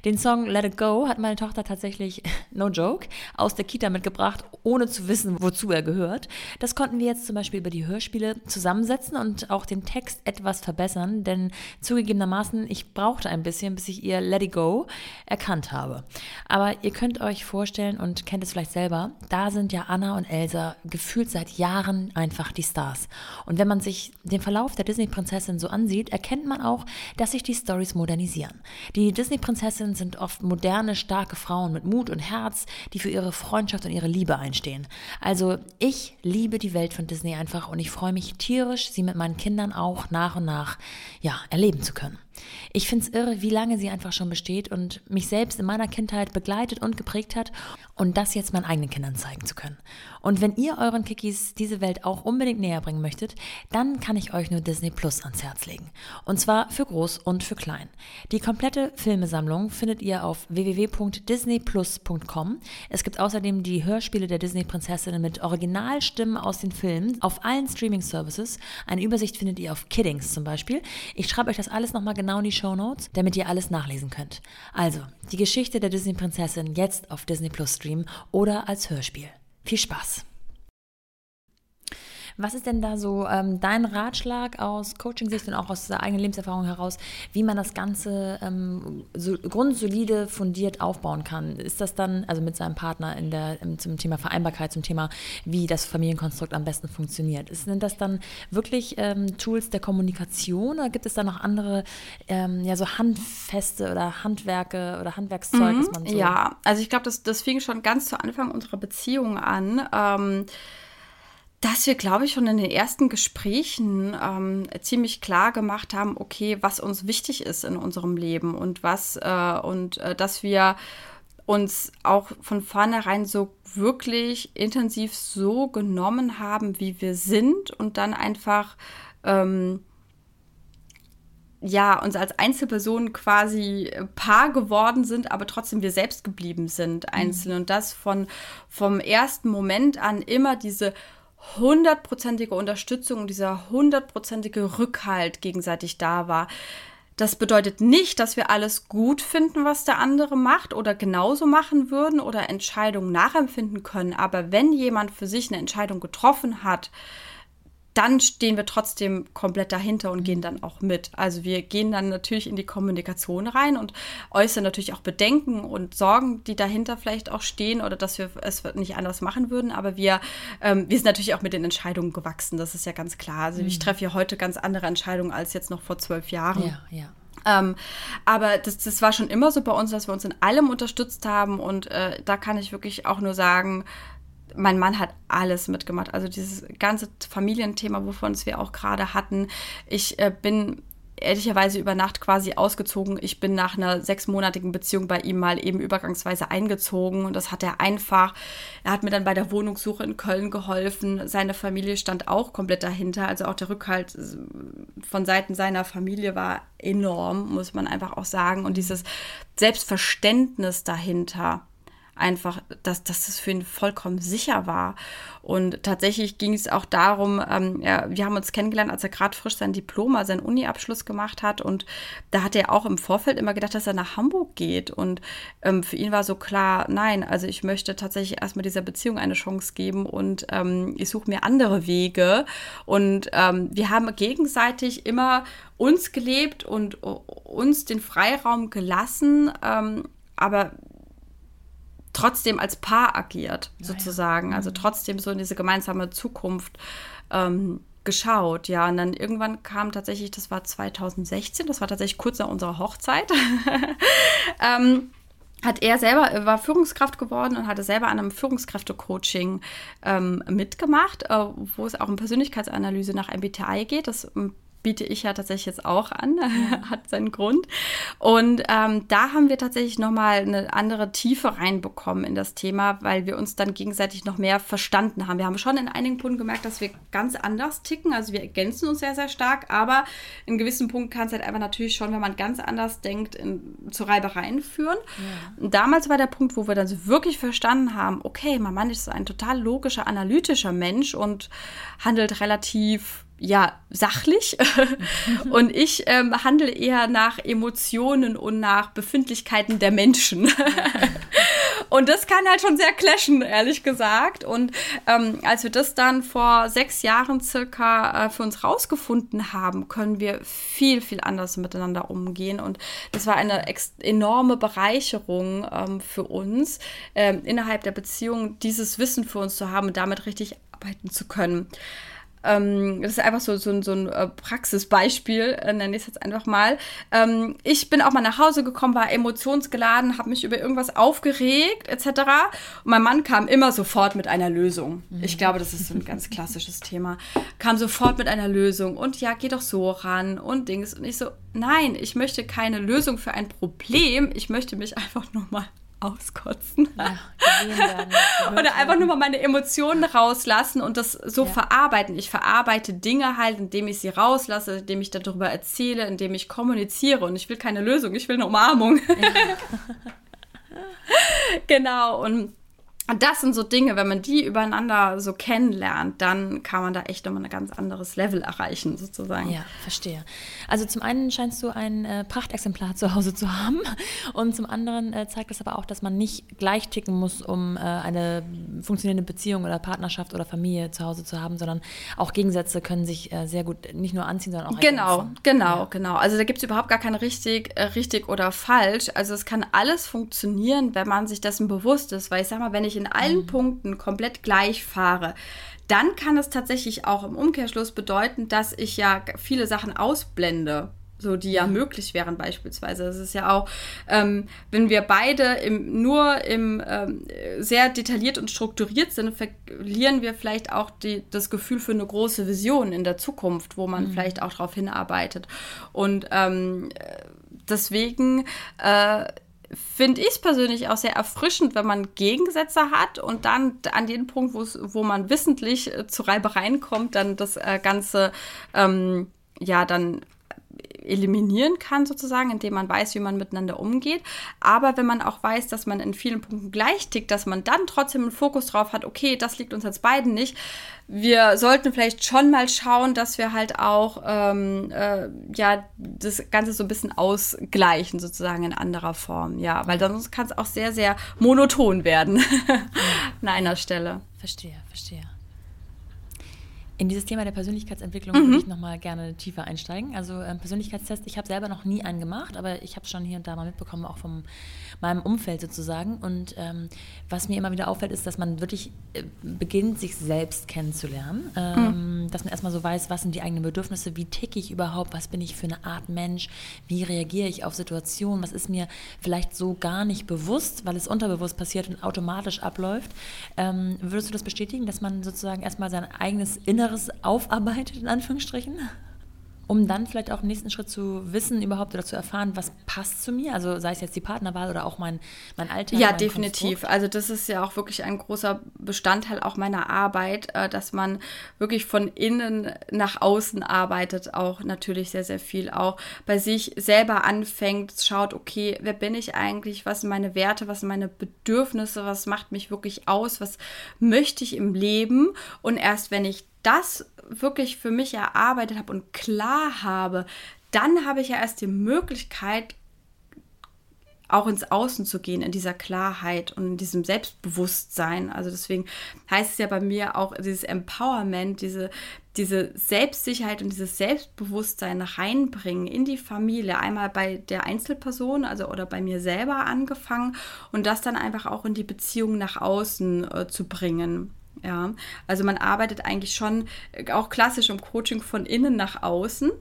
Den Song Let It Go hat meine Tochter tatsächlich, no joke, aus der Kita mitgebracht, ohne zu wissen, wozu er gehört. Das konnten wir jetzt zum Beispiel über die Hörspiele zusammensetzen und auch den Text etwas verbessern, denn zugegebenermaßen, ich brauchte ein bisschen, bis ich ihr Let It Go erkannt habe. Aber ihr könnt euch vorstellen und kennt es vielleicht selber, da sind ja Anna und Elsa gefühlt seit Jahren einfach die Stars. Und wenn man sich den Verlauf der Disney-Prinzessin so ansieht, erkennt man auch, dass sich die Stories modernisieren. Die Disney-Prinzessinnen sind oft moderne, starke Frauen mit Mut und Herz, die für ihre Freundschaft und ihre Liebe einstehen. Also ich liebe die Welt von Disney einfach und ich freue mich tierisch, sie mit meinen Kindern auch nach und nach ja, erleben zu können. Ich finde es irre, wie lange sie einfach schon besteht und mich selbst in meiner Kindheit begleitet und geprägt hat und das jetzt meinen eigenen Kindern zeigen zu können. Und wenn ihr euren Kikis diese Welt auch unbedingt näher bringen möchtet, dann kann ich euch nur Disney Plus ans Herz legen. Und zwar für groß und für klein. Die komplette Filmesammlung findet ihr auf www.disneyplus.com. Es gibt außerdem die Hörspiele der Disney-Prinzessinnen mit Originalstimmen aus den Filmen auf allen Streaming-Services. Eine Übersicht findet ihr auf Kiddings zum Beispiel. Ich schreibe euch das alles nochmal genau in die Show Notes, damit ihr alles nachlesen könnt. Also, die Geschichte der Disney-Prinzessin jetzt auf Disney Plus streamen oder als Hörspiel. Viel Spaß! Was ist denn da so ähm, dein Ratschlag aus Coaching-Sicht und auch aus der eigenen Lebenserfahrung heraus, wie man das Ganze ähm, so grundsolide fundiert aufbauen kann? Ist das dann, also mit seinem Partner in der, zum Thema Vereinbarkeit, zum Thema, wie das Familienkonstrukt am besten funktioniert? Ist, sind das dann wirklich ähm, Tools der Kommunikation oder gibt es da noch andere, ähm, ja, so handfeste oder Handwerke oder Handwerkszeug, mhm, man so. Ja, also ich glaube, das, das fing schon ganz zu Anfang unserer Beziehung an. Dass wir, glaube ich, schon in den ersten Gesprächen ähm, ziemlich klar gemacht haben, okay, was uns wichtig ist in unserem Leben und was äh, und äh, dass wir uns auch von vornherein so wirklich intensiv so genommen haben, wie wir sind und dann einfach ähm, ja, uns als Einzelpersonen quasi Paar geworden sind, aber trotzdem wir selbst geblieben sind, einzeln. Mhm. Und das von, vom ersten Moment an immer diese hundertprozentige Unterstützung und dieser hundertprozentige Rückhalt gegenseitig da war. Das bedeutet nicht, dass wir alles gut finden, was der andere macht oder genauso machen würden oder Entscheidungen nachempfinden können. Aber wenn jemand für sich eine Entscheidung getroffen hat, dann stehen wir trotzdem komplett dahinter und gehen dann auch mit. Also wir gehen dann natürlich in die Kommunikation rein und äußern natürlich auch Bedenken und Sorgen, die dahinter vielleicht auch stehen oder dass wir es nicht anders machen würden. Aber wir, ähm, wir sind natürlich auch mit den Entscheidungen gewachsen, das ist ja ganz klar. Also mhm. ich treffe ja heute ganz andere Entscheidungen als jetzt noch vor zwölf Jahren. Ja, ja. Ähm, aber das, das war schon immer so bei uns, dass wir uns in allem unterstützt haben und äh, da kann ich wirklich auch nur sagen, mein Mann hat alles mitgemacht. Also dieses ganze Familienthema, wovon wir auch gerade hatten. Ich äh, bin ehrlicherweise über Nacht quasi ausgezogen. Ich bin nach einer sechsmonatigen Beziehung bei ihm mal eben übergangsweise eingezogen und das hat er einfach. Er hat mir dann bei der Wohnungssuche in Köln geholfen. Seine Familie stand auch komplett dahinter. Also auch der Rückhalt von Seiten seiner Familie war enorm, muss man einfach auch sagen. Und dieses Selbstverständnis dahinter einfach, dass, dass das für ihn vollkommen sicher war. Und tatsächlich ging es auch darum, ähm, ja, wir haben uns kennengelernt, als er gerade frisch sein Diplom, also seinen Uni-Abschluss gemacht hat. Und da hat er auch im Vorfeld immer gedacht, dass er nach Hamburg geht. Und ähm, für ihn war so klar, nein, also ich möchte tatsächlich erstmal dieser Beziehung eine Chance geben und ähm, ich suche mir andere Wege. Und ähm, wir haben gegenseitig immer uns gelebt und uns den Freiraum gelassen. Ähm, aber trotzdem als Paar agiert, sozusagen. Ja. Also mhm. trotzdem so in diese gemeinsame Zukunft ähm, geschaut, ja. Und dann irgendwann kam tatsächlich, das war 2016, das war tatsächlich kurz nach unserer Hochzeit, ähm, hat er selber, war Führungskraft geworden und hatte selber an einem Führungskräfte-Coaching ähm, mitgemacht, äh, wo es auch um Persönlichkeitsanalyse nach MBTI geht. Das ähm, biete ich ja tatsächlich jetzt auch an, hat seinen Grund. Und ähm, da haben wir tatsächlich nochmal eine andere Tiefe reinbekommen in das Thema, weil wir uns dann gegenseitig noch mehr verstanden haben. Wir haben schon in einigen Punkten gemerkt, dass wir ganz anders ticken. Also wir ergänzen uns sehr, sehr stark, aber in gewissen Punkten kann es halt einfach natürlich schon, wenn man ganz anders denkt, in, zu Reibereien führen. Ja. Damals war der Punkt, wo wir dann so wirklich verstanden haben, okay, mein Mann ist ein total logischer, analytischer Mensch und handelt relativ ja, sachlich und ich ähm, handle eher nach Emotionen und nach Befindlichkeiten der Menschen. und das kann halt schon sehr clashen, ehrlich gesagt. Und ähm, als wir das dann vor sechs Jahren circa äh, für uns rausgefunden haben, können wir viel, viel anders miteinander umgehen. Und das war eine enorme Bereicherung ähm, für uns, ähm, innerhalb der Beziehung dieses Wissen für uns zu haben und damit richtig arbeiten zu können. Ähm, das ist einfach so, so, so ein äh, Praxisbeispiel, äh, nenne ich es jetzt einfach mal. Ähm, ich bin auch mal nach Hause gekommen, war emotionsgeladen, habe mich über irgendwas aufgeregt, etc. Und mein Mann kam immer sofort mit einer Lösung. Mhm. Ich glaube, das ist so ein ganz klassisches Thema. Kam sofort mit einer Lösung und ja, geh doch so ran und Dings. Und ich so, nein, ich möchte keine Lösung für ein Problem. Ich möchte mich einfach nur mal auskotzen. Ja, Oder einfach nur mal meine Emotionen rauslassen und das so ja. verarbeiten. Ich verarbeite Dinge halt, indem ich sie rauslasse, indem ich darüber erzähle, indem ich kommuniziere. Und ich will keine Lösung, ich will eine Umarmung. Ja. genau. Und und das sind so Dinge, wenn man die übereinander so kennenlernt, dann kann man da echt nochmal ein ganz anderes Level erreichen, sozusagen. Ja, verstehe. Also zum einen scheinst du ein äh, Prachtexemplar zu Hause zu haben und zum anderen äh, zeigt es aber auch, dass man nicht gleich ticken muss, um äh, eine funktionierende Beziehung oder Partnerschaft oder Familie zu Hause zu haben, sondern auch Gegensätze können sich äh, sehr gut nicht nur anziehen, sondern auch Genau, ergänzen. genau, ja. genau. Also da gibt es überhaupt gar kein richtig, äh, richtig oder falsch. Also es kann alles funktionieren, wenn man sich dessen bewusst ist, weil ich sag mal, wenn ich in allen mhm. Punkten komplett gleich fahre, dann kann es tatsächlich auch im Umkehrschluss bedeuten, dass ich ja viele Sachen ausblende so die ja möglich wären beispielsweise. Es ist ja auch, ähm, wenn wir beide im, nur im ähm, sehr detailliert und strukturiert sind, verlieren wir vielleicht auch die, das Gefühl für eine große Vision in der Zukunft, wo man mhm. vielleicht auch darauf hinarbeitet. Und ähm, deswegen äh, finde ich persönlich auch sehr erfrischend, wenn man Gegensätze hat und dann an den Punkt, wo man wissentlich äh, zu Reibereien kommt, dann das äh, Ganze ähm, ja dann eliminieren kann, sozusagen, indem man weiß, wie man miteinander umgeht. Aber wenn man auch weiß, dass man in vielen Punkten gleich tickt, dass man dann trotzdem einen Fokus drauf hat, okay, das liegt uns jetzt beiden nicht. Wir sollten vielleicht schon mal schauen, dass wir halt auch ähm, äh, ja das Ganze so ein bisschen ausgleichen, sozusagen in anderer Form. Ja, weil sonst kann es auch sehr, sehr monoton werden an einer Stelle. Verstehe, verstehe. In dieses Thema der Persönlichkeitsentwicklung mhm. würde ich nochmal gerne tiefer einsteigen. Also ähm, Persönlichkeitstest, ich habe selber noch nie einen gemacht, aber ich habe schon hier und da mal mitbekommen, auch von meinem Umfeld sozusagen. Und ähm, was mir immer wieder auffällt, ist, dass man wirklich äh, beginnt, sich selbst kennenzulernen. Ähm, mhm. Dass man erstmal so weiß, was sind die eigenen Bedürfnisse, wie ticke ich überhaupt, was bin ich für eine Art Mensch, wie reagiere ich auf Situationen, was ist mir vielleicht so gar nicht bewusst, weil es unterbewusst passiert und automatisch abläuft. Ähm, würdest du das bestätigen, dass man sozusagen erstmal sein eigenes Inneres Inneres aufarbeitet, in Anführungsstrichen? um dann vielleicht auch im nächsten Schritt zu wissen überhaupt oder zu erfahren, was passt zu mir, also sei es jetzt die Partnerwahl oder auch mein, mein Alter. Ja, definitiv. Konstrukt. Also das ist ja auch wirklich ein großer Bestandteil auch meiner Arbeit, äh, dass man wirklich von innen nach außen arbeitet, auch natürlich sehr, sehr viel auch bei sich selber anfängt, schaut, okay, wer bin ich eigentlich, was sind meine Werte, was sind meine Bedürfnisse, was macht mich wirklich aus, was möchte ich im Leben und erst wenn ich das wirklich für mich erarbeitet habe und klar habe, dann habe ich ja erst die Möglichkeit, auch ins Außen zu gehen, in dieser Klarheit und in diesem Selbstbewusstsein. Also deswegen heißt es ja bei mir auch dieses Empowerment, diese, diese Selbstsicherheit und dieses Selbstbewusstsein reinbringen in die Familie. Einmal bei der Einzelperson, also oder bei mir selber angefangen und das dann einfach auch in die Beziehung nach außen äh, zu bringen. Ja, also man arbeitet eigentlich schon äh, auch klassisch im Coaching von innen nach außen.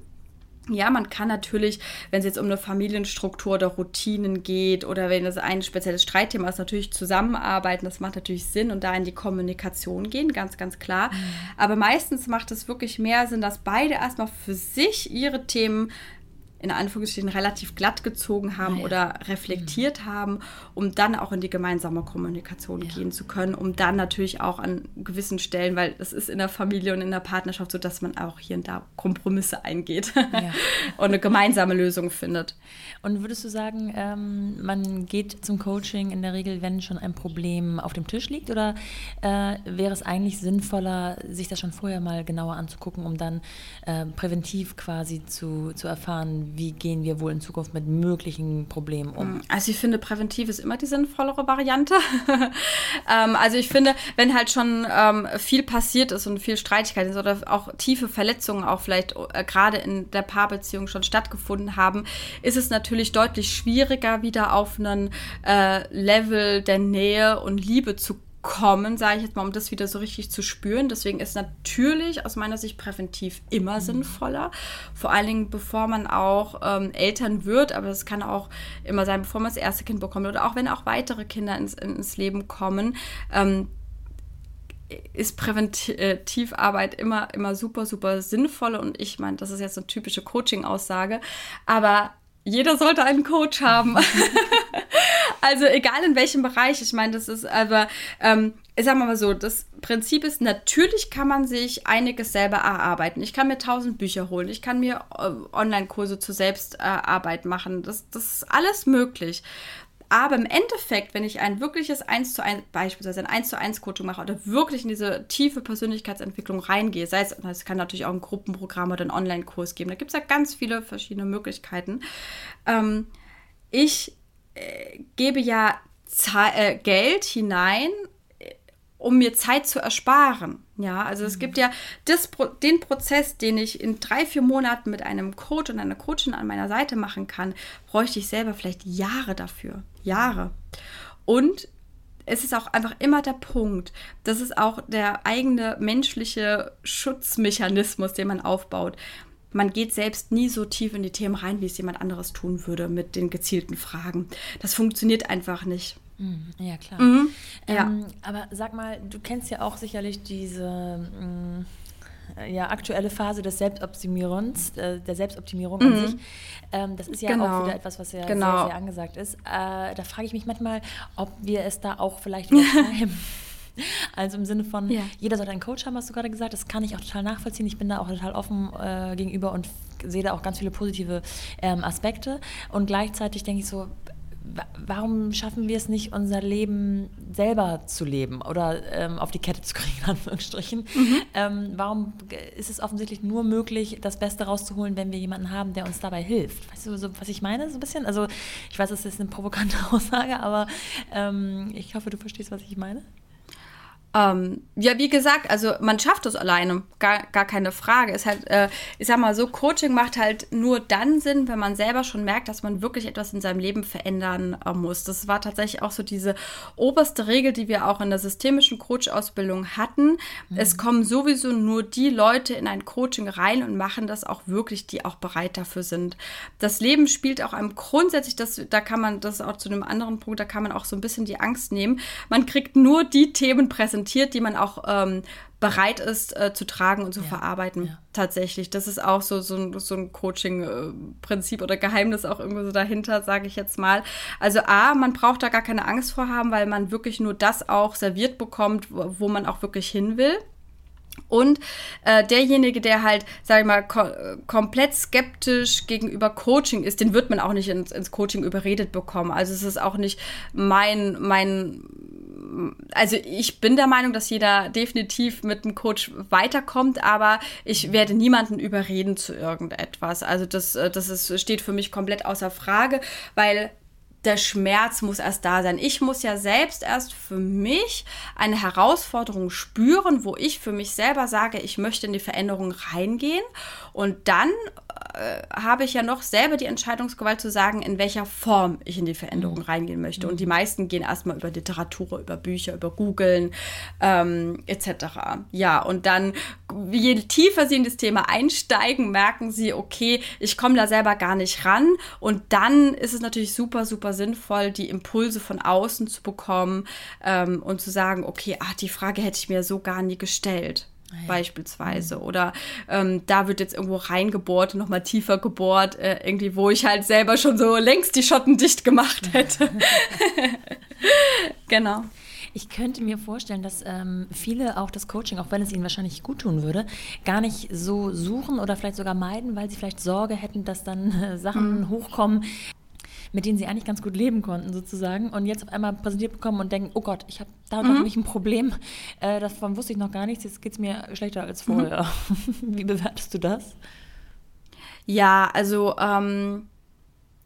Ja, man kann natürlich, wenn es jetzt um eine Familienstruktur oder Routinen geht oder wenn es ein spezielles Streitthema ist, natürlich zusammenarbeiten. Das macht natürlich Sinn und da in die Kommunikation gehen, ganz, ganz klar. Mhm. Aber meistens macht es wirklich mehr Sinn, dass beide erstmal für sich ihre Themen in Anführungsstrichen relativ glatt gezogen haben ja. oder reflektiert mhm. haben, um dann auch in die gemeinsame Kommunikation ja. gehen zu können, um dann natürlich auch an gewissen Stellen, weil es ist in der Familie und in der Partnerschaft so, dass man auch hier und da Kompromisse eingeht ja. und eine gemeinsame Lösung findet. Und würdest du sagen, ähm, man geht zum Coaching in der Regel, wenn schon ein Problem auf dem Tisch liegt, oder äh, wäre es eigentlich sinnvoller, sich das schon vorher mal genauer anzugucken, um dann äh, präventiv quasi zu, zu erfahren, wie gehen wir wohl in Zukunft mit möglichen Problemen um? Mm, also ich finde, präventiv ist immer die sinnvollere Variante. ähm, also ich finde, wenn halt schon ähm, viel passiert ist und viel Streitigkeit ist oder auch tiefe Verletzungen auch vielleicht äh, gerade in der Paarbeziehung schon stattgefunden haben, ist es natürlich deutlich schwieriger, wieder auf einen äh, Level der Nähe und Liebe zu kommen kommen, sage ich jetzt mal, um das wieder so richtig zu spüren. Deswegen ist natürlich aus meiner Sicht präventiv immer mhm. sinnvoller. Vor allen Dingen, bevor man auch ähm, Eltern wird, aber das kann auch immer sein, bevor man das erste Kind bekommt oder auch wenn auch weitere Kinder ins, ins Leben kommen. Ähm, ist Präventivarbeit immer, immer super, super sinnvoll. Und ich meine, das ist jetzt eine typische Coaching-Aussage. Aber jeder sollte einen Coach haben. also egal in welchem Bereich. Ich meine, das ist aber, ähm, ich sag mal so, das Prinzip ist, natürlich kann man sich einiges selber erarbeiten. Ich kann mir tausend Bücher holen. Ich kann mir äh, Online-Kurse zur Selbstarbeit machen. Das, das ist alles möglich. Aber im Endeffekt, wenn ich ein wirkliches 1 zu 1, beispielsweise ein 1 zu 1 Coaching mache oder wirklich in diese tiefe Persönlichkeitsentwicklung reingehe, sei es, es kann natürlich auch ein Gruppenprogramm oder einen Online-Kurs geben, da gibt es ja ganz viele verschiedene Möglichkeiten. Ähm, ich äh, gebe ja Ze äh, Geld hinein, um mir Zeit zu ersparen. Ja, also es gibt ja das, den Prozess, den ich in drei, vier Monaten mit einem Coach und einer Coachin an meiner Seite machen kann, bräuchte ich selber vielleicht Jahre dafür. Jahre. Und es ist auch einfach immer der Punkt, das ist auch der eigene menschliche Schutzmechanismus, den man aufbaut. Man geht selbst nie so tief in die Themen rein, wie es jemand anderes tun würde mit den gezielten Fragen. Das funktioniert einfach nicht. Mhm. Ja, klar. Mhm. Ähm, ja. Aber sag mal, du kennst ja auch sicherlich diese. Mm, ja, aktuelle Phase des Selbstoptimierens, äh, der Selbstoptimierung mhm. an sich. Ähm, das ist ja genau. auch wieder etwas, was ja genau. sehr, sehr angesagt ist. Äh, da frage ich mich manchmal, ob wir es da auch vielleicht. Also im Sinne von, ja. jeder sollte einen Coach haben, hast du gerade gesagt. Das kann ich auch total nachvollziehen. Ich bin da auch total offen äh, gegenüber und sehe da auch ganz viele positive ähm, Aspekte. Und gleichzeitig denke ich so, warum schaffen wir es nicht, unser Leben selber zu leben oder ähm, auf die Kette zu kriegen, in Anführungsstrichen? Mhm. Ähm, warum ist es offensichtlich nur möglich, das Beste rauszuholen, wenn wir jemanden haben, der uns dabei hilft? Weißt du, so, was ich meine, so ein bisschen? Also, ich weiß, das ist eine provokante Aussage, aber ähm, ich hoffe, du verstehst, was ich meine. Ähm, ja, wie gesagt, also man schafft es alleine, gar, gar keine Frage. Ist halt, äh, ich sag mal so, Coaching macht halt nur dann Sinn, wenn man selber schon merkt, dass man wirklich etwas in seinem Leben verändern äh, muss. Das war tatsächlich auch so diese oberste Regel, die wir auch in der systemischen Coach-Ausbildung hatten. Mhm. Es kommen sowieso nur die Leute in ein Coaching rein und machen das auch wirklich, die auch bereit dafür sind. Das Leben spielt auch einem grundsätzlich, das, da kann man, das auch zu einem anderen Punkt, da kann man auch so ein bisschen die Angst nehmen. Man kriegt nur die Themen präsentiert, präsentiert, die man auch ähm, bereit ist äh, zu tragen und zu ja, verarbeiten. Ja. Tatsächlich. Das ist auch so, so ein, so ein Coaching-Prinzip oder Geheimnis auch irgendwo so dahinter, sage ich jetzt mal. Also A, man braucht da gar keine Angst vor haben, weil man wirklich nur das auch serviert bekommt, wo, wo man auch wirklich hin will. Und äh, derjenige, der halt, sag ich mal, ko komplett skeptisch gegenüber Coaching ist, den wird man auch nicht ins, ins Coaching überredet bekommen. Also es ist auch nicht mein, mein also ich bin der Meinung, dass jeder definitiv mit einem Coach weiterkommt, aber ich werde niemanden überreden zu irgendetwas. Also das, äh, das ist, steht für mich komplett außer Frage, weil der Schmerz muss erst da sein. Ich muss ja selbst erst für mich eine Herausforderung spüren, wo ich für mich selber sage, ich möchte in die Veränderung reingehen. Und dann äh, habe ich ja noch selber die Entscheidungsgewalt zu sagen, in welcher Form ich in die Veränderung mhm. reingehen möchte. Und die mhm. meisten gehen erstmal über Literatur, über Bücher, über Googlen ähm, etc. Ja, und dann, je tiefer sie in das Thema einsteigen, merken sie, okay, ich komme da selber gar nicht ran. Und dann ist es natürlich super, super sinnvoll, die Impulse von außen zu bekommen ähm, und zu sagen, okay, ach, die Frage hätte ich mir so gar nie gestellt. Ah, ja. beispielsweise. Oder ähm, da wird jetzt irgendwo reingebohrt, nochmal tiefer gebohrt, äh, irgendwie, wo ich halt selber schon so längst die Schotten dicht gemacht hätte. genau. Ich könnte mir vorstellen, dass ähm, viele auch das Coaching, auch wenn es ihnen wahrscheinlich gut tun würde, gar nicht so suchen oder vielleicht sogar meiden, weil sie vielleicht Sorge hätten, dass dann äh, Sachen mhm. hochkommen, mit denen sie eigentlich ganz gut leben konnten sozusagen und jetzt auf einmal präsentiert bekommen und denken, oh Gott, ich habe da mhm. ein Problem, äh, davon wusste ich noch gar nichts, jetzt geht es mir schlechter als vorher. Mhm. Wie bewertest du das? Ja, also ähm,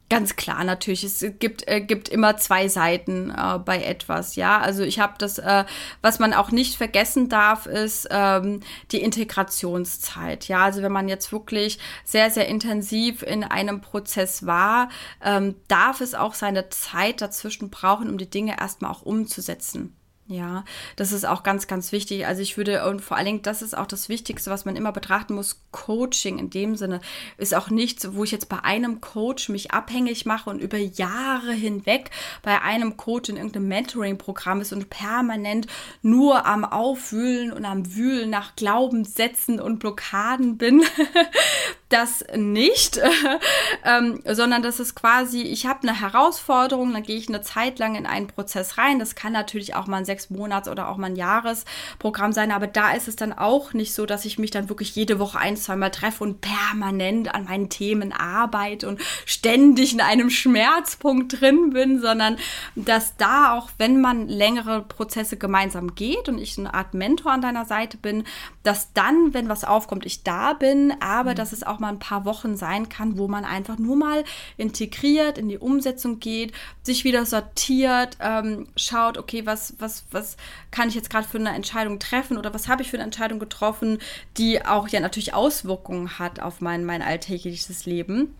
Ganz klar, natürlich. Es gibt, äh, gibt immer zwei Seiten äh, bei etwas, ja. Also ich habe das, äh, was man auch nicht vergessen darf, ist ähm, die Integrationszeit. Ja, also wenn man jetzt wirklich sehr, sehr intensiv in einem Prozess war, ähm, darf es auch seine Zeit dazwischen brauchen, um die Dinge erstmal auch umzusetzen. Ja, das ist auch ganz, ganz wichtig. Also ich würde, und vor allen Dingen, das ist auch das Wichtigste, was man immer betrachten muss. Coaching in dem Sinne ist auch nichts, wo ich jetzt bei einem Coach mich abhängig mache und über Jahre hinweg bei einem Coach in irgendeinem Mentoring-Programm ist und permanent nur am Aufwühlen und am Wühlen nach Glaubenssätzen und Blockaden bin. das nicht, ähm, sondern das ist quasi, ich habe eine Herausforderung, dann gehe ich eine Zeit lang in einen Prozess rein. Das kann natürlich auch mal ein sechs Monats oder auch mal ein Jahresprogramm sein, aber da ist es dann auch nicht so, dass ich mich dann wirklich jede Woche ein, zweimal treffe und permanent an meinen Themen arbeite und ständig in einem Schmerzpunkt drin bin, sondern dass da auch, wenn man längere Prozesse gemeinsam geht und ich eine Art Mentor an deiner Seite bin, dass dann, wenn was aufkommt, ich da bin, aber mhm. dass es auch auch mal ein paar Wochen sein kann, wo man einfach nur mal integriert, in die Umsetzung geht, sich wieder sortiert, ähm, schaut, okay, was, was, was kann ich jetzt gerade für eine Entscheidung treffen oder was habe ich für eine Entscheidung getroffen, die auch ja natürlich Auswirkungen hat auf mein, mein alltägliches Leben.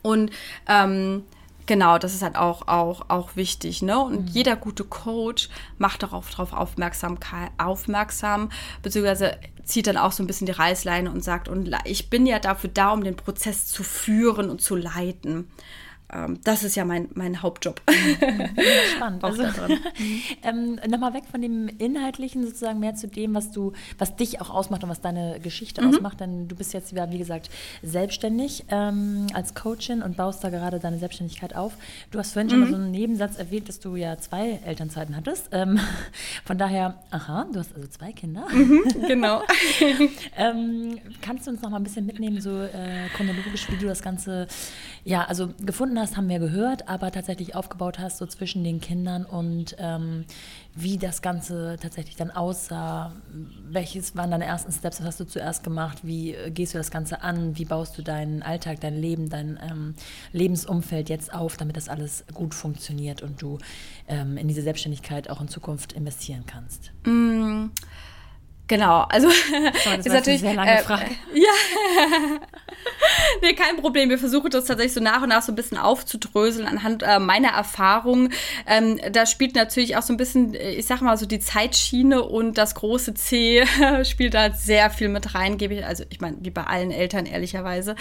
Und ähm, Genau, das ist halt auch, auch, auch wichtig. Ne? Und mhm. jeder gute Coach macht darauf drauf Aufmerksamkeit, aufmerksam, beziehungsweise zieht dann auch so ein bisschen die Reißleine und sagt, und ich bin ja dafür da, um den Prozess zu führen und zu leiten. Ähm, das ist ja mein, mein Hauptjob. Spannend. also, ähm, Nochmal weg von dem Inhaltlichen sozusagen mehr zu dem, was du, was dich auch ausmacht und was deine Geschichte mhm. ausmacht. Denn du bist jetzt, wie gesagt, selbstständig ähm, als Coachin und baust da gerade deine Selbstständigkeit auf. Du hast vorhin mhm. schon mal so einen Nebensatz erwähnt, dass du ja zwei Elternzeiten hattest. Ähm, von daher, aha, du hast also zwei Kinder. Mhm, genau. Ähm, kannst du uns noch mal ein bisschen mitnehmen, so äh, chronologisch, wie du das Ganze, ja, also gefunden hast, haben wir gehört, aber tatsächlich aufgebaut hast, so zwischen den Kindern und ähm, wie das Ganze tatsächlich dann aussah. Welches waren deine ersten Steps? Was hast du zuerst gemacht? Wie äh, gehst du das Ganze an? Wie baust du deinen Alltag, dein Leben, dein ähm, Lebensumfeld jetzt auf, damit das alles gut funktioniert und du ähm, in diese Selbstständigkeit auch in Zukunft investieren kannst? Mm. Genau, also das ist natürlich eine sehr lange äh, Frage. Äh, ja, nee, kein Problem. Wir versuchen das tatsächlich so nach und nach so ein bisschen aufzudröseln anhand äh, meiner Erfahrungen. Ähm, da spielt natürlich auch so ein bisschen, äh, ich sag mal so die Zeitschiene und das große C spielt da sehr viel mit rein, gebe ich, also ich meine, wie bei allen Eltern ehrlicherweise.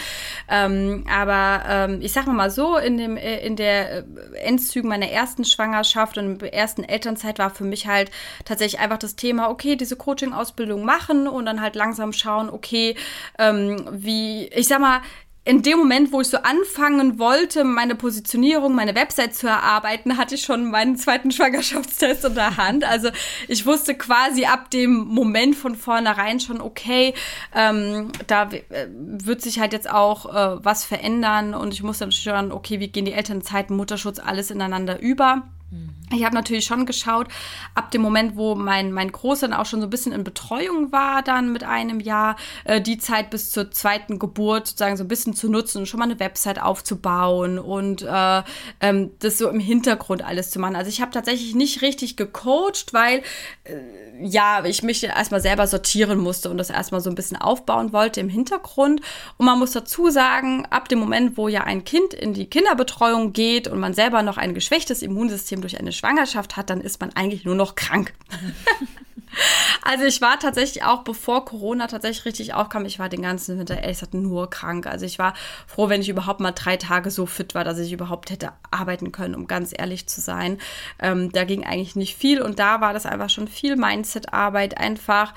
Ähm, aber ähm, ich sag mal so, in dem äh, in der Endzügen meiner ersten Schwangerschaft und ersten Elternzeit war für mich halt tatsächlich einfach das Thema, okay, diese Coaching-Ausbildung Ausbildung machen und dann halt langsam schauen, okay, ähm, wie, ich sag mal, in dem Moment, wo ich so anfangen wollte, meine Positionierung, meine Website zu erarbeiten, hatte ich schon meinen zweiten Schwangerschaftstest in der Hand. Also ich wusste quasi ab dem Moment von vornherein schon, okay, ähm, da äh, wird sich halt jetzt auch äh, was verändern und ich muss dann schon, okay, wie gehen die Elternzeiten, Mutterschutz, alles ineinander über. Mhm. Ich habe natürlich schon geschaut, ab dem Moment, wo mein, mein Großer dann auch schon so ein bisschen in Betreuung war, dann mit einem Jahr, äh, die Zeit bis zur zweiten Geburt sozusagen so ein bisschen zu nutzen und schon mal eine Website aufzubauen und äh, ähm, das so im Hintergrund alles zu machen. Also ich habe tatsächlich nicht richtig gecoacht, weil äh, ja, ich mich erstmal selber sortieren musste und das erstmal so ein bisschen aufbauen wollte im Hintergrund. Und man muss dazu sagen, ab dem Moment, wo ja ein Kind in die Kinderbetreuung geht und man selber noch ein geschwächtes Immunsystem durch eine Schwangerschaft hat, dann ist man eigentlich nur noch krank. also ich war tatsächlich auch, bevor Corona tatsächlich richtig aufkam, ich war den ganzen Winter ehrlich gesagt nur krank. Also ich war froh, wenn ich überhaupt mal drei Tage so fit war, dass ich überhaupt hätte arbeiten können, um ganz ehrlich zu sein. Ähm, da ging eigentlich nicht viel und da war das einfach schon viel Mindset-Arbeit, einfach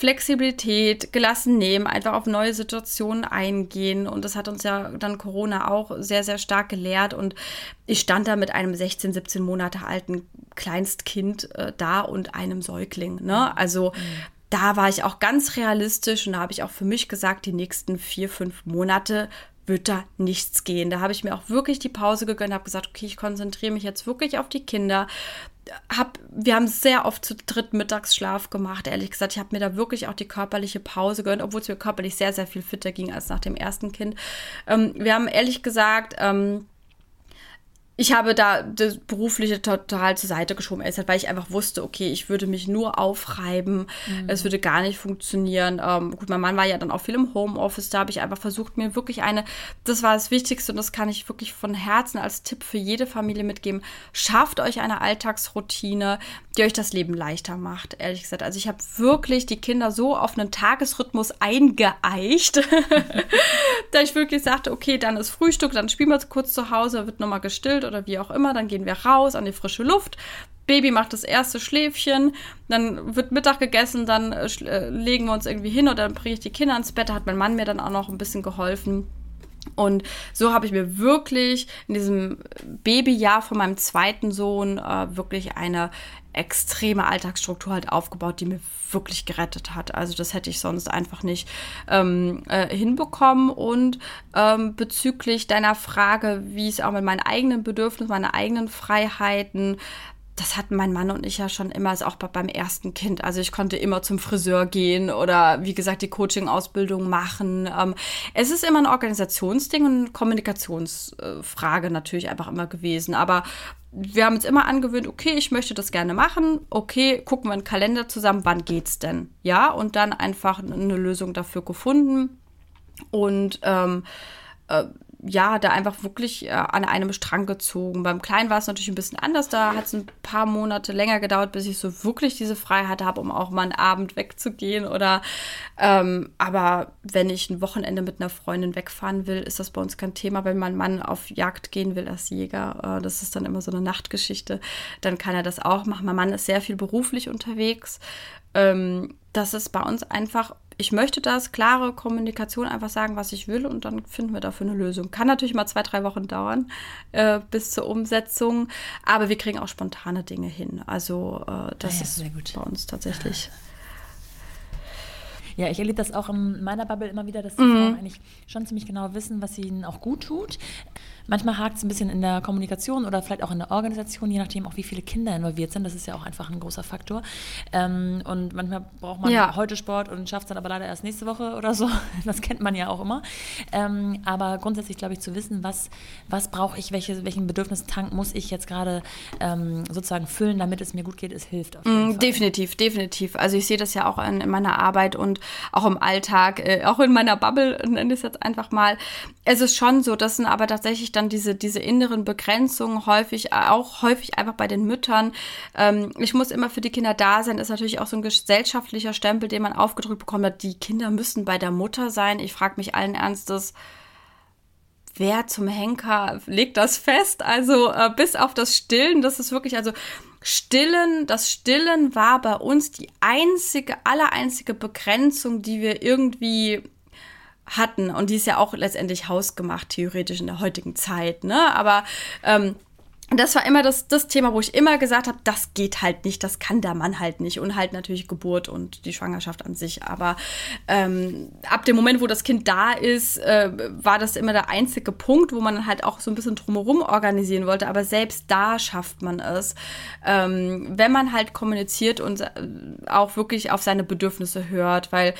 Flexibilität, gelassen nehmen, einfach auf neue Situationen eingehen. Und das hat uns ja dann Corona auch sehr, sehr stark gelehrt. Und ich stand da mit einem 16, 17 Monate alten Kleinstkind äh, da und einem Säugling. Ne? Also mhm. da war ich auch ganz realistisch und da habe ich auch für mich gesagt, die nächsten vier, fünf Monate wird da nichts gehen. Da habe ich mir auch wirklich die Pause gegönnt, habe gesagt, okay, ich konzentriere mich jetzt wirklich auf die Kinder hab, wir haben sehr oft zu dritt Mittagsschlaf gemacht, ehrlich gesagt. Ich habe mir da wirklich auch die körperliche Pause gönnt, obwohl es mir körperlich sehr, sehr viel fitter ging als nach dem ersten Kind. Ähm, wir haben ehrlich gesagt, ähm, ich habe da das Berufliche total zur Seite geschoben, weil ich einfach wusste, okay, ich würde mich nur aufreiben, mhm. es würde gar nicht funktionieren. Ähm, gut, mein Mann war ja dann auch viel im Homeoffice, da habe ich einfach versucht, mir wirklich eine, das war das Wichtigste und das kann ich wirklich von Herzen als Tipp für jede Familie mitgeben. Schafft euch eine Alltagsroutine, die euch das Leben leichter macht, ehrlich gesagt. Also ich habe wirklich die Kinder so auf einen Tagesrhythmus eingeeicht, da ich wirklich sagte, okay, dann ist Frühstück, dann spielen wir kurz zu Hause, wird nochmal gestillt oder wie auch immer, dann gehen wir raus an die frische Luft. Baby macht das erste Schläfchen, dann wird Mittag gegessen, dann äh, äh, legen wir uns irgendwie hin oder dann bringe ich die Kinder ins Bett. Da hat mein Mann mir dann auch noch ein bisschen geholfen. Und so habe ich mir wirklich in diesem Babyjahr von meinem zweiten Sohn äh, wirklich eine extreme Alltagsstruktur halt aufgebaut, die mir wirklich gerettet hat. Also das hätte ich sonst einfach nicht ähm, äh, hinbekommen. Und ähm, bezüglich deiner Frage, wie es auch mit meinen eigenen Bedürfnissen, meinen eigenen Freiheiten, das hatten mein Mann und ich ja schon immer, also auch beim ersten Kind. Also ich konnte immer zum Friseur gehen oder wie gesagt die Coaching-Ausbildung machen. Ähm, es ist immer ein Organisationsding und eine Kommunikationsfrage natürlich einfach immer gewesen. Aber wir haben uns immer angewöhnt, okay, ich möchte das gerne machen. Okay, gucken wir einen Kalender zusammen, wann geht's denn? Ja, und dann einfach eine Lösung dafür gefunden. Und ähm, äh, ja, da einfach wirklich äh, an einem Strang gezogen. Beim Kleinen war es natürlich ein bisschen anders. Da hat es ein paar Monate länger gedauert, bis ich so wirklich diese Freiheit habe, um auch mal einen Abend wegzugehen. Oder ähm, aber wenn ich ein Wochenende mit einer Freundin wegfahren will, ist das bei uns kein Thema. Wenn mein Mann auf Jagd gehen will als Jäger, äh, das ist dann immer so eine Nachtgeschichte, dann kann er das auch machen. Mein Mann ist sehr viel beruflich unterwegs. Ähm, das ist bei uns einfach ich möchte das, klare Kommunikation, einfach sagen, was ich will und dann finden wir dafür eine Lösung. Kann natürlich mal zwei, drei Wochen dauern äh, bis zur Umsetzung, aber wir kriegen auch spontane Dinge hin. Also äh, das ah ja, ist bei uns tatsächlich. Ja, ich erlebe das auch in meiner Bubble immer wieder, dass die mhm. Frauen eigentlich schon ziemlich genau wissen, was ihnen auch gut tut. Manchmal hakt es ein bisschen in der Kommunikation oder vielleicht auch in der Organisation, je nachdem auch, wie viele Kinder involviert sind. Das ist ja auch einfach ein großer Faktor. Ähm, und manchmal braucht man ja. heute Sport und schafft es dann aber leider erst nächste Woche oder so. Das kennt man ja auch immer. Ähm, aber grundsätzlich glaube ich zu wissen, was, was brauche ich, welche, welchen Bedürfnistank muss ich jetzt gerade ähm, sozusagen füllen, damit es mir gut geht, es hilft. Auf jeden mm, Fall. Definitiv, definitiv. Also ich sehe das ja auch in, in, meiner Arbeit und auch im Alltag, äh, auch in meiner Bubble, nenne ich es jetzt einfach mal. Es ist schon so, das sind aber tatsächlich dann dann diese, diese inneren Begrenzungen häufig, auch häufig einfach bei den Müttern. Ähm, ich muss immer für die Kinder da sein, ist natürlich auch so ein gesellschaftlicher Stempel, den man aufgedrückt bekommt hat. Die Kinder müssen bei der Mutter sein. Ich frage mich allen Ernstes, wer zum Henker legt das fest? Also äh, bis auf das Stillen, das ist wirklich, also Stillen, das Stillen war bei uns die einzige, allereinzige Begrenzung, die wir irgendwie hatten. Und die ist ja auch letztendlich hausgemacht, theoretisch in der heutigen Zeit. Ne? Aber ähm, das war immer das, das Thema, wo ich immer gesagt habe, das geht halt nicht, das kann der Mann halt nicht. Und halt natürlich Geburt und die Schwangerschaft an sich. Aber ähm, ab dem Moment, wo das Kind da ist, äh, war das immer der einzige Punkt, wo man halt auch so ein bisschen drumherum organisieren wollte. Aber selbst da schafft man es, ähm, wenn man halt kommuniziert und äh, auch wirklich auf seine Bedürfnisse hört. Weil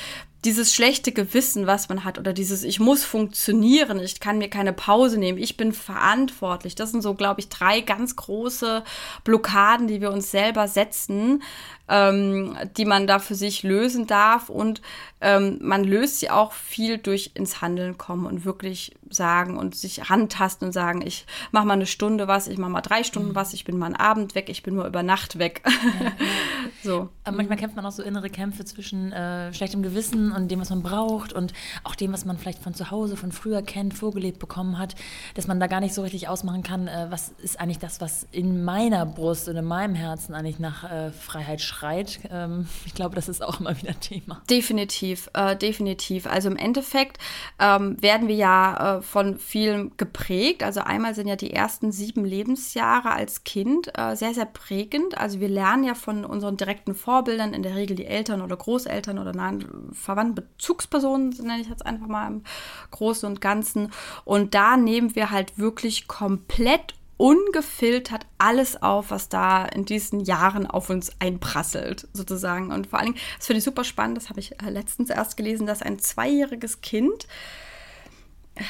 dieses schlechte Gewissen, was man hat, oder dieses Ich muss funktionieren, ich kann mir keine Pause nehmen, ich bin verantwortlich. Das sind so, glaube ich, drei ganz große Blockaden, die wir uns selber setzen, ähm, die man da für sich lösen darf. Und ähm, man löst sie auch viel durch ins Handeln kommen und wirklich sagen und sich rantasten und sagen, ich mache mal eine Stunde was, ich mache mal drei Stunden mhm. was, ich bin mal einen Abend weg, ich bin nur über Nacht weg. Ja, so. Aber manchmal kämpft man auch so innere Kämpfe zwischen äh, schlechtem Gewissen und dem, was man braucht und auch dem, was man vielleicht von zu Hause, von früher kennt, vorgelebt bekommen hat, dass man da gar nicht so richtig ausmachen kann, äh, was ist eigentlich das, was in meiner Brust und in meinem Herzen eigentlich nach äh, Freiheit schreit. Ähm, ich glaube, das ist auch immer wieder Thema. Definitiv, äh, definitiv. Also im Endeffekt ähm, werden wir ja von vielem geprägt. Also einmal sind ja die ersten sieben Lebensjahre als Kind äh, sehr, sehr prägend. Also wir lernen ja von unseren direkten Vorbildern, in der Regel die Eltern oder Großeltern oder nein, Verwandten, Bezugspersonen, nenne ich jetzt einfach mal im Großen und Ganzen. Und da nehmen wir halt wirklich komplett ungefiltert alles auf, was da in diesen Jahren auf uns einprasselt, sozusagen. Und vor allen Dingen, das finde ich super spannend, das habe ich äh, letztens erst gelesen, dass ein zweijähriges Kind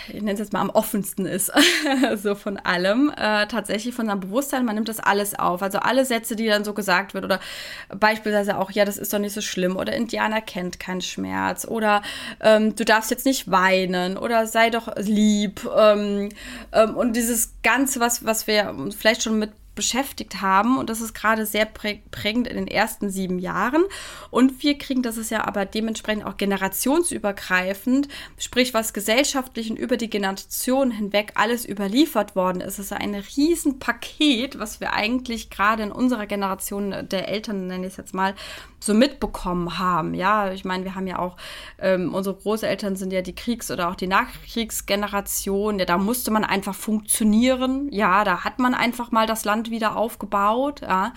ich nenne es jetzt mal am offensten ist, so von allem, äh, tatsächlich von seinem Bewusstsein, man nimmt das alles auf. Also alle Sätze, die dann so gesagt wird oder beispielsweise auch, ja, das ist doch nicht so schlimm oder Indianer kennt keinen Schmerz oder ähm, du darfst jetzt nicht weinen oder sei doch lieb ähm, ähm, und dieses Ganze, was, was wir vielleicht schon mit beschäftigt haben. Und das ist gerade sehr prägend in den ersten sieben Jahren. Und wir kriegen, das ist ja aber dementsprechend auch generationsübergreifend, sprich was gesellschaftlich und über die Generation hinweg alles überliefert worden ist. Es ist ein Riesenpaket, was wir eigentlich gerade in unserer Generation der Eltern, nenne ich es jetzt mal, so mitbekommen haben. Ja, ich meine, wir haben ja auch, ähm, unsere Großeltern sind ja die Kriegs- oder auch die Nachkriegsgeneration. Ja, da musste man einfach funktionieren. Ja, da hat man einfach mal das Land wieder aufgebaut. Ja.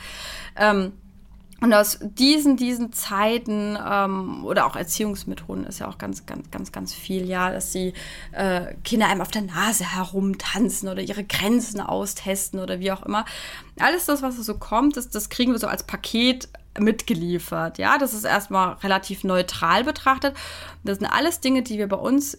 Ähm, und aus diesen, diesen Zeiten ähm, oder auch Erziehungsmethoden ist ja auch ganz, ganz, ganz, ganz viel, ja, dass die äh, Kinder einem auf der Nase herumtanzen oder ihre Grenzen austesten oder wie auch immer. Alles das, was so kommt, das, das kriegen wir so als Paket mitgeliefert. Ja, das ist erstmal relativ neutral betrachtet. Das sind alles Dinge, die wir bei uns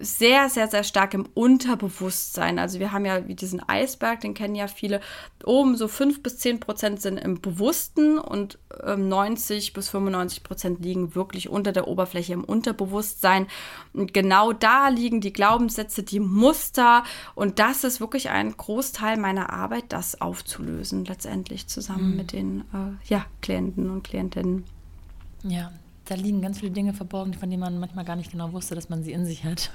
sehr, sehr, sehr stark im Unterbewusstsein. Also wir haben ja wie diesen Eisberg, den kennen ja viele. Oben so 5 bis 10 Prozent sind im Bewussten und ähm, 90 bis 95 Prozent liegen wirklich unter der Oberfläche im Unterbewusstsein. Und genau da liegen die Glaubenssätze, die Muster. Und das ist wirklich ein Großteil meiner Arbeit, das aufzulösen, letztendlich zusammen mhm. mit den äh, ja, Klienten und Klientinnen. Ja, da liegen ganz viele Dinge verborgen, von denen man manchmal gar nicht genau wusste, dass man sie in sich hat.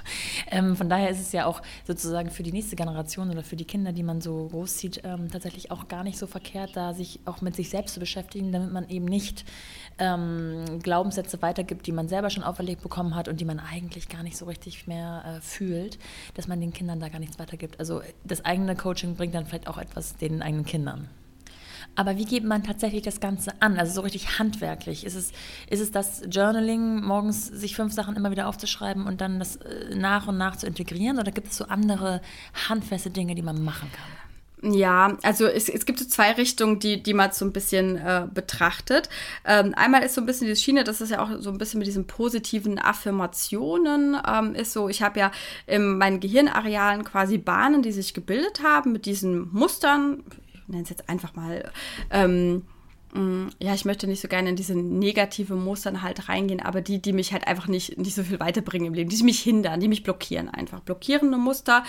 Ähm, von daher ist es ja auch sozusagen für die nächste Generation oder für die Kinder, die man so großzieht, ähm, tatsächlich auch gar nicht so verkehrt, da sich auch mit sich selbst zu beschäftigen, damit man eben nicht ähm, Glaubenssätze weitergibt, die man selber schon auferlegt bekommen hat und die man eigentlich gar nicht so richtig mehr äh, fühlt, dass man den Kindern da gar nichts weitergibt. Also das eigene Coaching bringt dann vielleicht auch etwas den eigenen Kindern. Aber wie geht man tatsächlich das Ganze an? Also so richtig handwerklich. Ist es, ist es das Journaling, morgens sich fünf Sachen immer wieder aufzuschreiben und dann das äh, nach und nach zu integrieren? Oder gibt es so andere handfeste Dinge, die man machen kann? Ja, also es, es gibt so zwei Richtungen, die, die man so ein bisschen äh, betrachtet. Ähm, einmal ist so ein bisschen die Schiene, das ist ja auch so ein bisschen mit diesen positiven Affirmationen, ähm, ist so, ich habe ja in meinen Gehirnarealen quasi Bahnen, die sich gebildet haben mit diesen Mustern, nenne es jetzt einfach mal, ähm, mm, ja, ich möchte nicht so gerne in diese negative Mustern halt reingehen, aber die, die mich halt einfach nicht, nicht so viel weiterbringen im Leben, die mich hindern, die mich blockieren einfach. Blockierende Muster.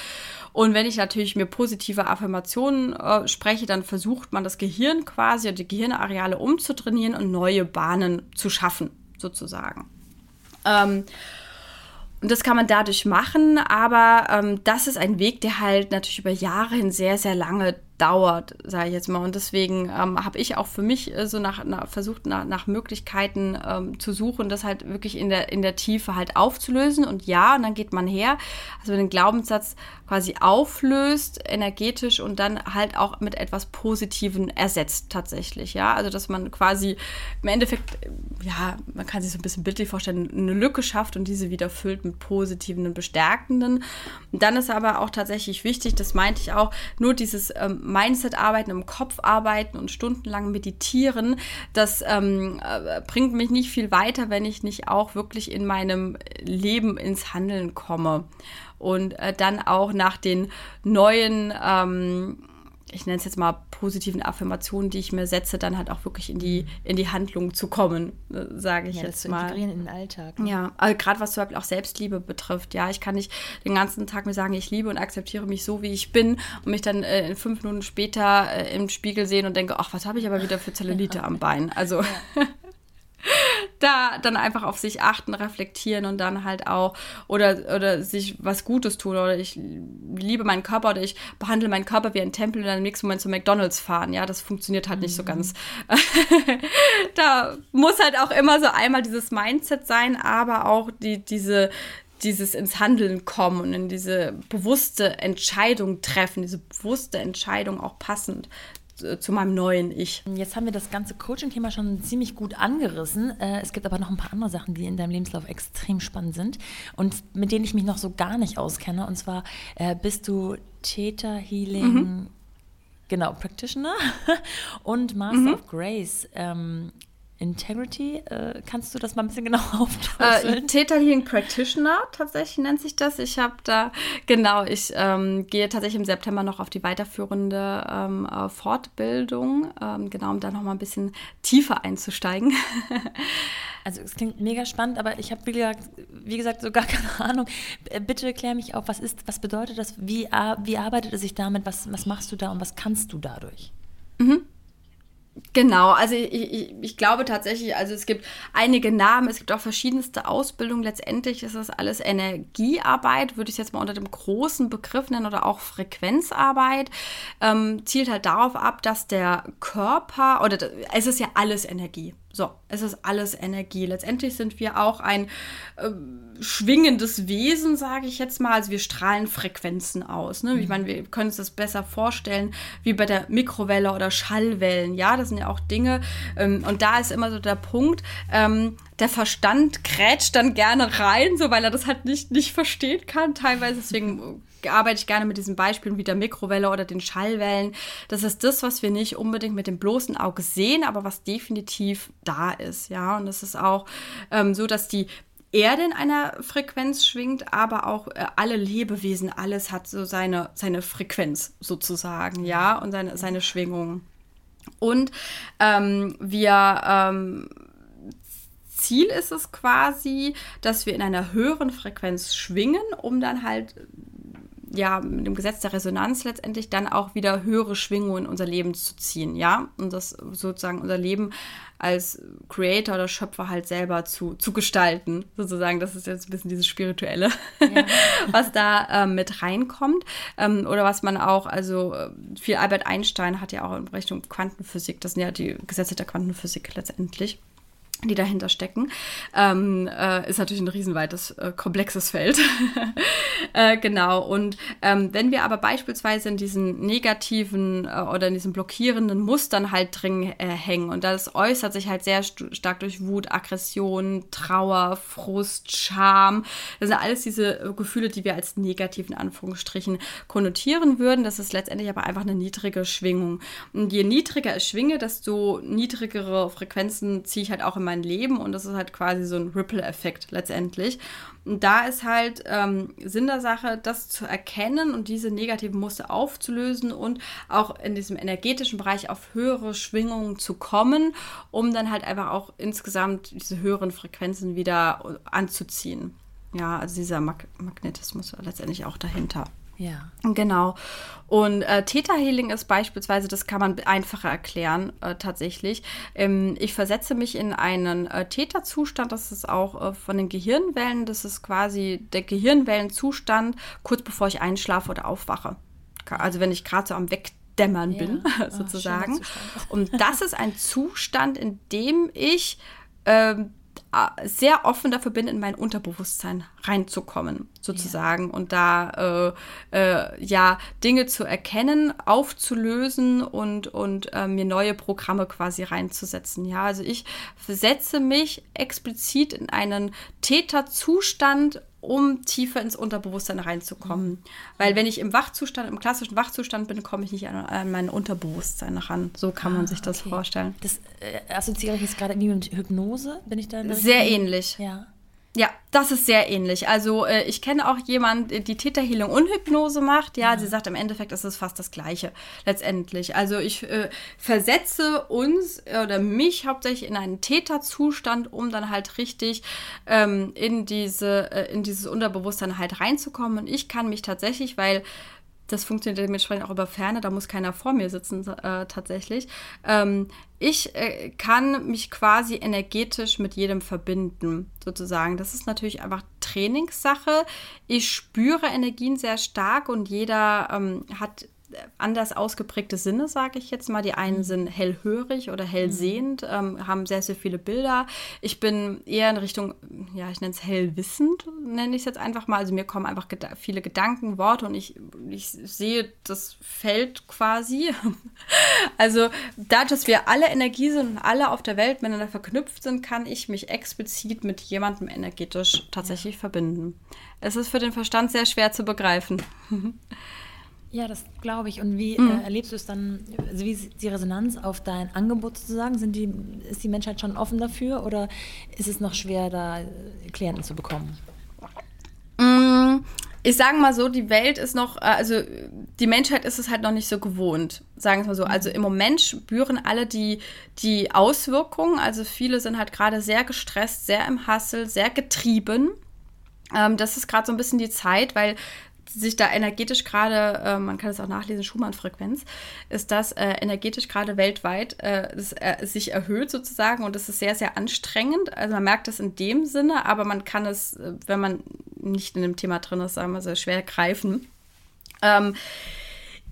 Und wenn ich natürlich mir positive Affirmationen äh, spreche, dann versucht man das Gehirn quasi, die Gehirnareale umzutrainieren und neue Bahnen zu schaffen, sozusagen. Ähm, und das kann man dadurch machen, aber ähm, das ist ein Weg, der halt natürlich über Jahre hin sehr, sehr lange dauert, sage ich jetzt mal. Und deswegen ähm, habe ich auch für mich äh, so nach, nach versucht, nach, nach Möglichkeiten ähm, zu suchen, das halt wirklich in der, in der Tiefe halt aufzulösen. Und ja, und dann geht man her, also den Glaubenssatz quasi auflöst, energetisch und dann halt auch mit etwas Positiven ersetzt tatsächlich. Ja, also dass man quasi im Endeffekt, ja, man kann sich so ein bisschen bildlich vorstellen, eine Lücke schafft und diese wieder füllt mit positiven und bestärkenden. Und dann ist aber auch tatsächlich wichtig, das meinte ich auch, nur dieses ähm, Mindset arbeiten, im Kopf arbeiten und stundenlang meditieren, das ähm, äh, bringt mich nicht viel weiter, wenn ich nicht auch wirklich in meinem Leben ins Handeln komme. Und äh, dann auch nach den neuen ähm, ich nenne es jetzt mal positiven Affirmationen, die ich mir setze, dann halt auch wirklich in die, in die Handlung zu kommen, äh, sage ich ja, jetzt das mal. Zu integrieren in den Alltag. Ne? Ja, also gerade was zum Beispiel auch Selbstliebe betrifft. Ja, ich kann nicht den ganzen Tag mir sagen, ich liebe und akzeptiere mich so, wie ich bin und mich dann äh, fünf Minuten später äh, im Spiegel sehen und denke, ach, was habe ich aber wieder für Zellulite am Bein. Also ja. da dann einfach auf sich achten, reflektieren und dann halt auch oder, oder sich was Gutes tun oder ich liebe meinen Körper oder ich behandle meinen Körper wie ein Tempel und dann im nächsten Moment zu McDonalds fahren. Ja, das funktioniert halt mhm. nicht so mhm. ganz. da muss halt auch immer so einmal dieses Mindset sein, aber auch die, diese, dieses ins Handeln kommen und in diese bewusste Entscheidung treffen, diese bewusste Entscheidung auch passend zu meinem neuen Ich. Jetzt haben wir das ganze Coaching-Thema schon ziemlich gut angerissen. Äh, es gibt aber noch ein paar andere Sachen, die in deinem Lebenslauf extrem spannend sind und mit denen ich mich noch so gar nicht auskenne. Und zwar äh, bist du Theta Healing. Mhm. Genau, Practitioner und Master mhm. of Grace. Ähm, Integrity, äh, kannst du das mal ein bisschen genau aufdröseln? Äh, Theta Healing Practitioner, tatsächlich nennt sich das. Ich habe da, genau, ich ähm, gehe tatsächlich im September noch auf die weiterführende ähm, äh, Fortbildung, ähm, genau, um da noch mal ein bisschen tiefer einzusteigen. also es klingt mega spannend, aber ich habe, wie gesagt, wie gesagt, so gar keine Ahnung. Bitte klär mich auf, was ist, was bedeutet das, wie, wie arbeitet es sich damit, was, was machst du da und was kannst du dadurch? Mhm. Genau, also ich, ich, ich, glaube tatsächlich, also es gibt einige Namen, es gibt auch verschiedenste Ausbildungen. Letztendlich ist das alles Energiearbeit, würde ich es jetzt mal unter dem großen Begriff nennen, oder auch Frequenzarbeit. Ähm, zielt halt darauf ab, dass der Körper, oder es ist ja alles Energie. So, es ist alles Energie. Letztendlich sind wir auch ein äh, schwingendes Wesen, sage ich jetzt mal. Also wir strahlen Frequenzen aus. Ne? Ich mhm. meine, wir können uns das besser vorstellen wie bei der Mikrowelle oder Schallwellen. Ja, das sind ja auch Dinge. Ähm, und da ist immer so der Punkt, ähm, der Verstand krätscht dann gerne rein, so weil er das halt nicht, nicht verstehen kann, teilweise. Deswegen arbeite ich gerne mit diesen Beispielen wie der Mikrowelle oder den Schallwellen. Das ist das, was wir nicht unbedingt mit dem bloßen Auge sehen, aber was definitiv da ist. Ja, und das ist auch ähm, so, dass die Erde in einer Frequenz schwingt, aber auch äh, alle Lebewesen, alles hat so seine, seine Frequenz sozusagen, ja, und seine, seine Schwingung. Und ähm, wir ähm, Ziel ist es quasi, dass wir in einer höheren Frequenz schwingen, um dann halt ja, mit dem Gesetz der Resonanz letztendlich dann auch wieder höhere Schwingungen in unser Leben zu ziehen, ja, und das sozusagen unser Leben als Creator oder Schöpfer halt selber zu, zu gestalten, sozusagen. Das ist jetzt ein bisschen dieses Spirituelle, ja. was da ähm, mit reinkommt. Ähm, oder was man auch, also äh, viel Albert Einstein hat ja auch in Richtung Quantenphysik, das sind ja die Gesetze der Quantenphysik letztendlich die dahinter stecken, ähm, äh, ist natürlich ein riesenweites, äh, komplexes Feld. äh, genau. Und ähm, wenn wir aber beispielsweise in diesen negativen äh, oder in diesen blockierenden Mustern halt drin äh, hängen und das äußert sich halt sehr st stark durch Wut, Aggression, Trauer, Frust, Scham. Das sind alles diese äh, Gefühle, die wir als negativen Anführungsstrichen konnotieren würden. Das ist letztendlich aber einfach eine niedrige Schwingung. Und je niedriger ich schwinge, desto niedrigere Frequenzen ziehe ich halt auch in mein mein Leben und das ist halt quasi so ein Ripple-Effekt letztendlich. Und da ist halt ähm, Sinn der Sache, das zu erkennen und diese negativen Muster aufzulösen und auch in diesem energetischen Bereich auf höhere Schwingungen zu kommen, um dann halt einfach auch insgesamt diese höheren Frequenzen wieder anzuziehen. Ja, also dieser Mag Magnetismus letztendlich auch dahinter. Ja. Genau. Und äh, Theta Healing ist beispielsweise, das kann man einfacher erklären, äh, tatsächlich. Ähm, ich versetze mich in einen äh, Theta-Zustand, das ist auch äh, von den Gehirnwellen, das ist quasi der Gehirnwellenzustand, kurz bevor ich einschlafe oder aufwache. Also wenn ich gerade so am Wegdämmern bin, ja. sozusagen. Oh, Und das ist ein Zustand, in dem ich ähm, sehr offen dafür bin, in mein Unterbewusstsein reinzukommen, sozusagen. Ja. Und da äh, äh, ja Dinge zu erkennen, aufzulösen und, und äh, mir neue Programme quasi reinzusetzen. Ja, also ich versetze mich explizit in einen Täterzustand um tiefer ins Unterbewusstsein reinzukommen. Mhm. Weil wenn ich im Wachzustand, im klassischen Wachzustand bin, komme ich nicht an, an mein Unterbewusstsein ran. So kann ah, man sich das okay. vorstellen. Das äh, assoziiere ich jetzt gerade wie mit Hypnose, bin ich da? Sehr ähnlich. Ja. Ja, das ist sehr ähnlich. Also äh, ich kenne auch jemanden, die Täterheilung und Hypnose macht. Ja, ja, sie sagt, im Endeffekt ist es fast das Gleiche letztendlich. Also ich äh, versetze uns oder mich hauptsächlich in einen Täterzustand, um dann halt richtig ähm, in, diese, äh, in dieses Unterbewusstsein halt reinzukommen. Und ich kann mich tatsächlich, weil das funktioniert dementsprechend auch über Ferne, da muss keiner vor mir sitzen äh, tatsächlich. Ähm, ich äh, kann mich quasi energetisch mit jedem verbinden, sozusagen. Das ist natürlich einfach Trainingssache. Ich spüre Energien sehr stark und jeder ähm, hat anders ausgeprägte Sinne, sage ich jetzt mal. Die einen mhm. sind hellhörig oder hellsehend, mhm. ähm, haben sehr, sehr viele Bilder. Ich bin eher in Richtung, ja, ich nenne es hellwissend, nenne ich es jetzt einfach mal. Also mir kommen einfach geda viele Gedanken, Worte und ich, ich sehe das Feld quasi. also dadurch, dass wir alle Energie sind und alle auf der Welt miteinander verknüpft sind, kann ich mich explizit mit jemandem energetisch tatsächlich ja. verbinden. Es ist für den Verstand sehr schwer zu begreifen. Ja, das glaube ich. Und wie mhm. äh, erlebst du es dann, also wie ist die Resonanz auf dein Angebot sozusagen? Sind die, ist die Menschheit schon offen dafür oder ist es noch schwer, da Klienten zu bekommen? Mm, ich sage mal so, die Welt ist noch, äh, also die Menschheit ist es halt noch nicht so gewohnt, sagen wir mal so. Also im Moment spüren alle die, die Auswirkungen. Also viele sind halt gerade sehr gestresst, sehr im Hassel, sehr getrieben. Ähm, das ist gerade so ein bisschen die Zeit, weil sich da energetisch gerade, äh, man kann es auch nachlesen, Schumann-Frequenz, ist das äh, energetisch gerade weltweit äh, das, äh, sich erhöht sozusagen und das ist sehr, sehr anstrengend. Also man merkt das in dem Sinne, aber man kann es, äh, wenn man nicht in dem Thema drin ist, sagen wir so, schwer greifen. Ähm,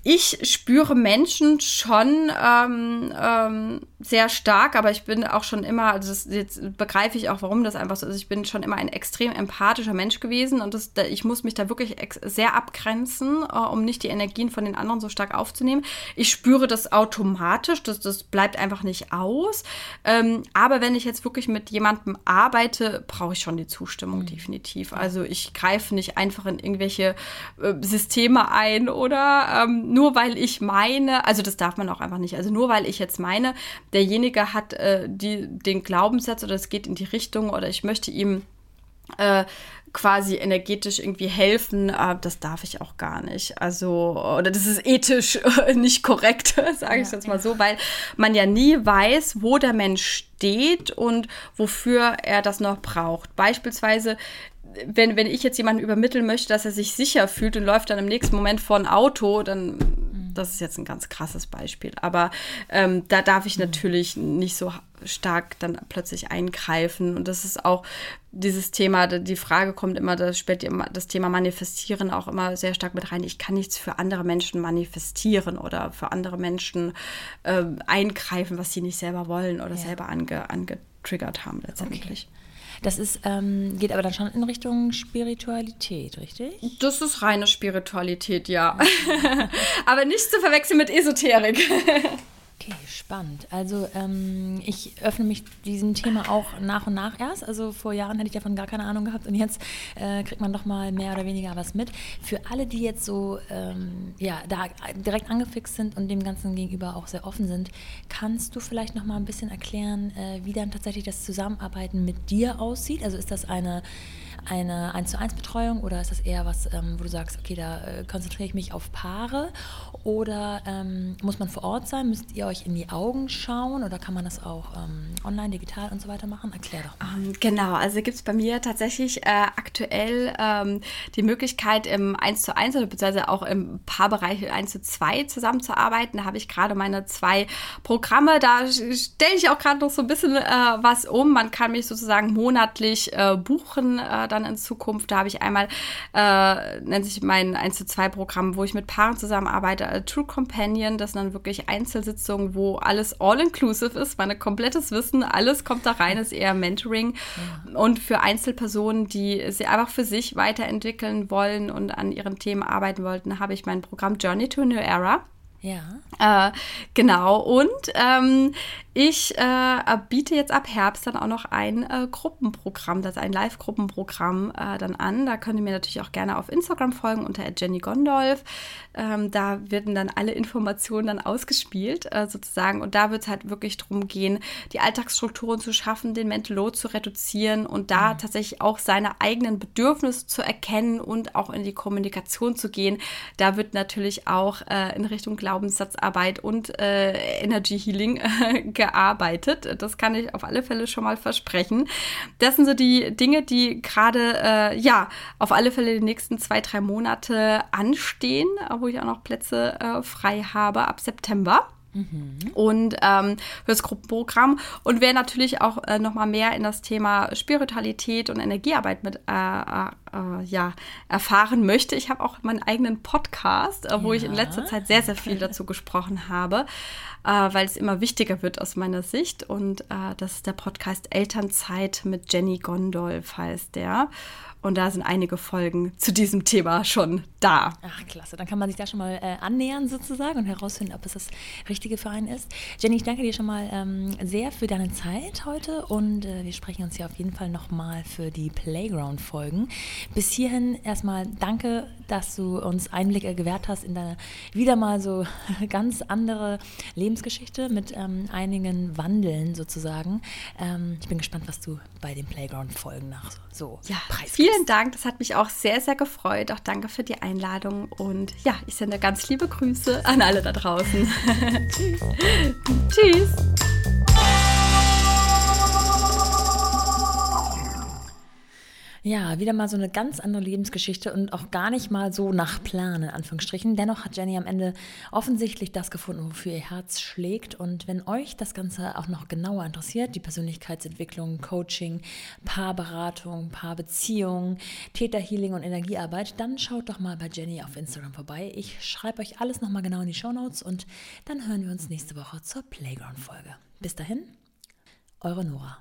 ich spüre Menschen schon ähm, ähm, sehr stark, aber ich bin auch schon immer, also das, jetzt begreife ich auch, warum das einfach so ist. Ich bin schon immer ein extrem empathischer Mensch gewesen und das, ich muss mich da wirklich sehr abgrenzen, äh, um nicht die Energien von den anderen so stark aufzunehmen. Ich spüre das automatisch, das, das bleibt einfach nicht aus. Ähm, aber wenn ich jetzt wirklich mit jemandem arbeite, brauche ich schon die Zustimmung, mhm. definitiv. Also ich greife nicht einfach in irgendwelche äh, Systeme ein oder ähm, nur weil ich meine, also das darf man auch einfach nicht, also nur weil ich jetzt meine, derjenige hat äh, die, den Glaubenssatz oder es geht in die Richtung oder ich möchte ihm äh, quasi energetisch irgendwie helfen, äh, das darf ich auch gar nicht. Also, oder das ist ethisch nicht korrekt, sage ja, ich jetzt mal ja. so, weil man ja nie weiß, wo der Mensch steht und wofür er das noch braucht. Beispielsweise wenn, wenn ich jetzt jemanden übermitteln möchte, dass er sich sicher fühlt und läuft dann im nächsten Moment vor ein Auto, dann das ist jetzt ein ganz krasses Beispiel. Aber ähm, da darf ich natürlich nicht so stark dann plötzlich eingreifen. Und das ist auch dieses Thema, die Frage kommt immer, da spielt das Thema Manifestieren auch immer sehr stark mit rein. Ich kann nichts für andere Menschen manifestieren oder für andere Menschen äh, eingreifen, was sie nicht selber wollen oder ja. selber ange, angetriggert haben letztendlich. Okay. Das ist, ähm, geht aber dann schon in Richtung Spiritualität, richtig? Das ist reine Spiritualität, ja. aber nicht zu verwechseln mit Esoterik. Okay, spannend. Also ähm, ich öffne mich diesem Thema auch nach und nach erst. Also vor Jahren hätte ich davon gar keine Ahnung gehabt und jetzt äh, kriegt man doch mal mehr oder weniger was mit. Für alle, die jetzt so ähm, ja, da direkt angefixt sind und dem Ganzen gegenüber auch sehr offen sind, kannst du vielleicht noch mal ein bisschen erklären, äh, wie dann tatsächlich das Zusammenarbeiten mit dir aussieht? Also ist das eine eine 1 zu 1 Betreuung oder ist das eher was, ähm, wo du sagst, okay, da äh, konzentriere ich mich auf Paare oder ähm, muss man vor Ort sein? Müsst ihr euch in die Augen schauen oder kann man das auch ähm, online, digital und so weiter machen? Erklär doch mal. Ähm, genau, also gibt es bei mir tatsächlich äh, aktuell ähm, die Möglichkeit im 1 zu 1 oder beziehungsweise auch im Paarbereich 1 zu 2 zusammenzuarbeiten. Da habe ich gerade meine zwei Programme. Da stelle ich auch gerade noch so ein bisschen äh, was um. Man kann mich sozusagen monatlich äh, buchen äh, dann in Zukunft. Da habe ich einmal, äh, nennt sich mein 1 zu 2 Programm, wo ich mit Paaren zusammenarbeite, True Companion. Das sind dann wirklich Einzelsitzungen, wo alles all-inclusive ist, mein komplettes Wissen, alles kommt da rein, ist eher Mentoring. Ja. Und für Einzelpersonen, die sie einfach für sich weiterentwickeln wollen und an ihren Themen arbeiten wollten, habe ich mein Programm Journey to a New Era. Ja. Äh, genau. Und ähm, ich äh, biete jetzt ab Herbst dann auch noch ein äh, Gruppenprogramm, das ist ein Live-Gruppenprogramm äh, dann an. Da könnt ihr mir natürlich auch gerne auf Instagram folgen unter Jenny Gondolf. Ähm, da werden dann alle Informationen dann ausgespielt äh, sozusagen. Und da wird es halt wirklich darum gehen, die Alltagsstrukturen zu schaffen, den Mental Load zu reduzieren und da mhm. tatsächlich auch seine eigenen Bedürfnisse zu erkennen und auch in die Kommunikation zu gehen. Da wird natürlich auch äh, in Richtung Glaubenssatzarbeit und äh, Energy Healing gearbeitet. Das kann ich auf alle Fälle schon mal versprechen. Das sind so die Dinge, die gerade, äh, ja, auf alle Fälle die nächsten zwei, drei Monate anstehen, wo ich auch noch Plätze äh, frei habe ab September. Mhm. Und ähm, für das Gruppenprogramm. Und wer natürlich auch äh, noch mal mehr in das Thema Spiritualität und Energiearbeit mit äh, äh, äh ja, erfahren möchte, ich habe auch meinen eigenen Podcast, äh, wo ja. ich in letzter Zeit sehr, sehr viel dazu gesprochen habe, äh, weil es immer wichtiger wird aus meiner Sicht. Und das ist der Podcast Elternzeit mit Jenny Gondolf heißt der. Und da sind einige Folgen zu diesem Thema schon da. Ach, klasse. Dann kann man sich da schon mal äh, annähern sozusagen und herausfinden, ob es das Richtige für einen ist. Jenny, ich danke dir schon mal ähm, sehr für deine Zeit heute und äh, wir sprechen uns ja auf jeden Fall nochmal für die Playground-Folgen. Bis hierhin erstmal danke, dass du uns Einblicke gewährt hast in deine wieder mal so ganz andere Lebensgeschichte mit ähm, einigen Wandeln sozusagen. Ähm, ich bin gespannt, was du bei den Playground-Folgen nach so ja, preisgibst vielen Dank. Das hat mich auch sehr, sehr gefreut. Auch danke für die Einladung. Und ja, ich sende ganz liebe Grüße an alle da draußen. Tschüss. Tschüss. Ja, wieder mal so eine ganz andere Lebensgeschichte und auch gar nicht mal so nach Plan, in Anführungsstrichen. Dennoch hat Jenny am Ende offensichtlich das gefunden, wofür ihr Herz schlägt. Und wenn euch das Ganze auch noch genauer interessiert, die Persönlichkeitsentwicklung, Coaching, Paarberatung, Paarbeziehung, Täterhealing und Energiearbeit, dann schaut doch mal bei Jenny auf Instagram vorbei. Ich schreibe euch alles nochmal genau in die Show Notes und dann hören wir uns nächste Woche zur Playground-Folge. Bis dahin, eure Nora.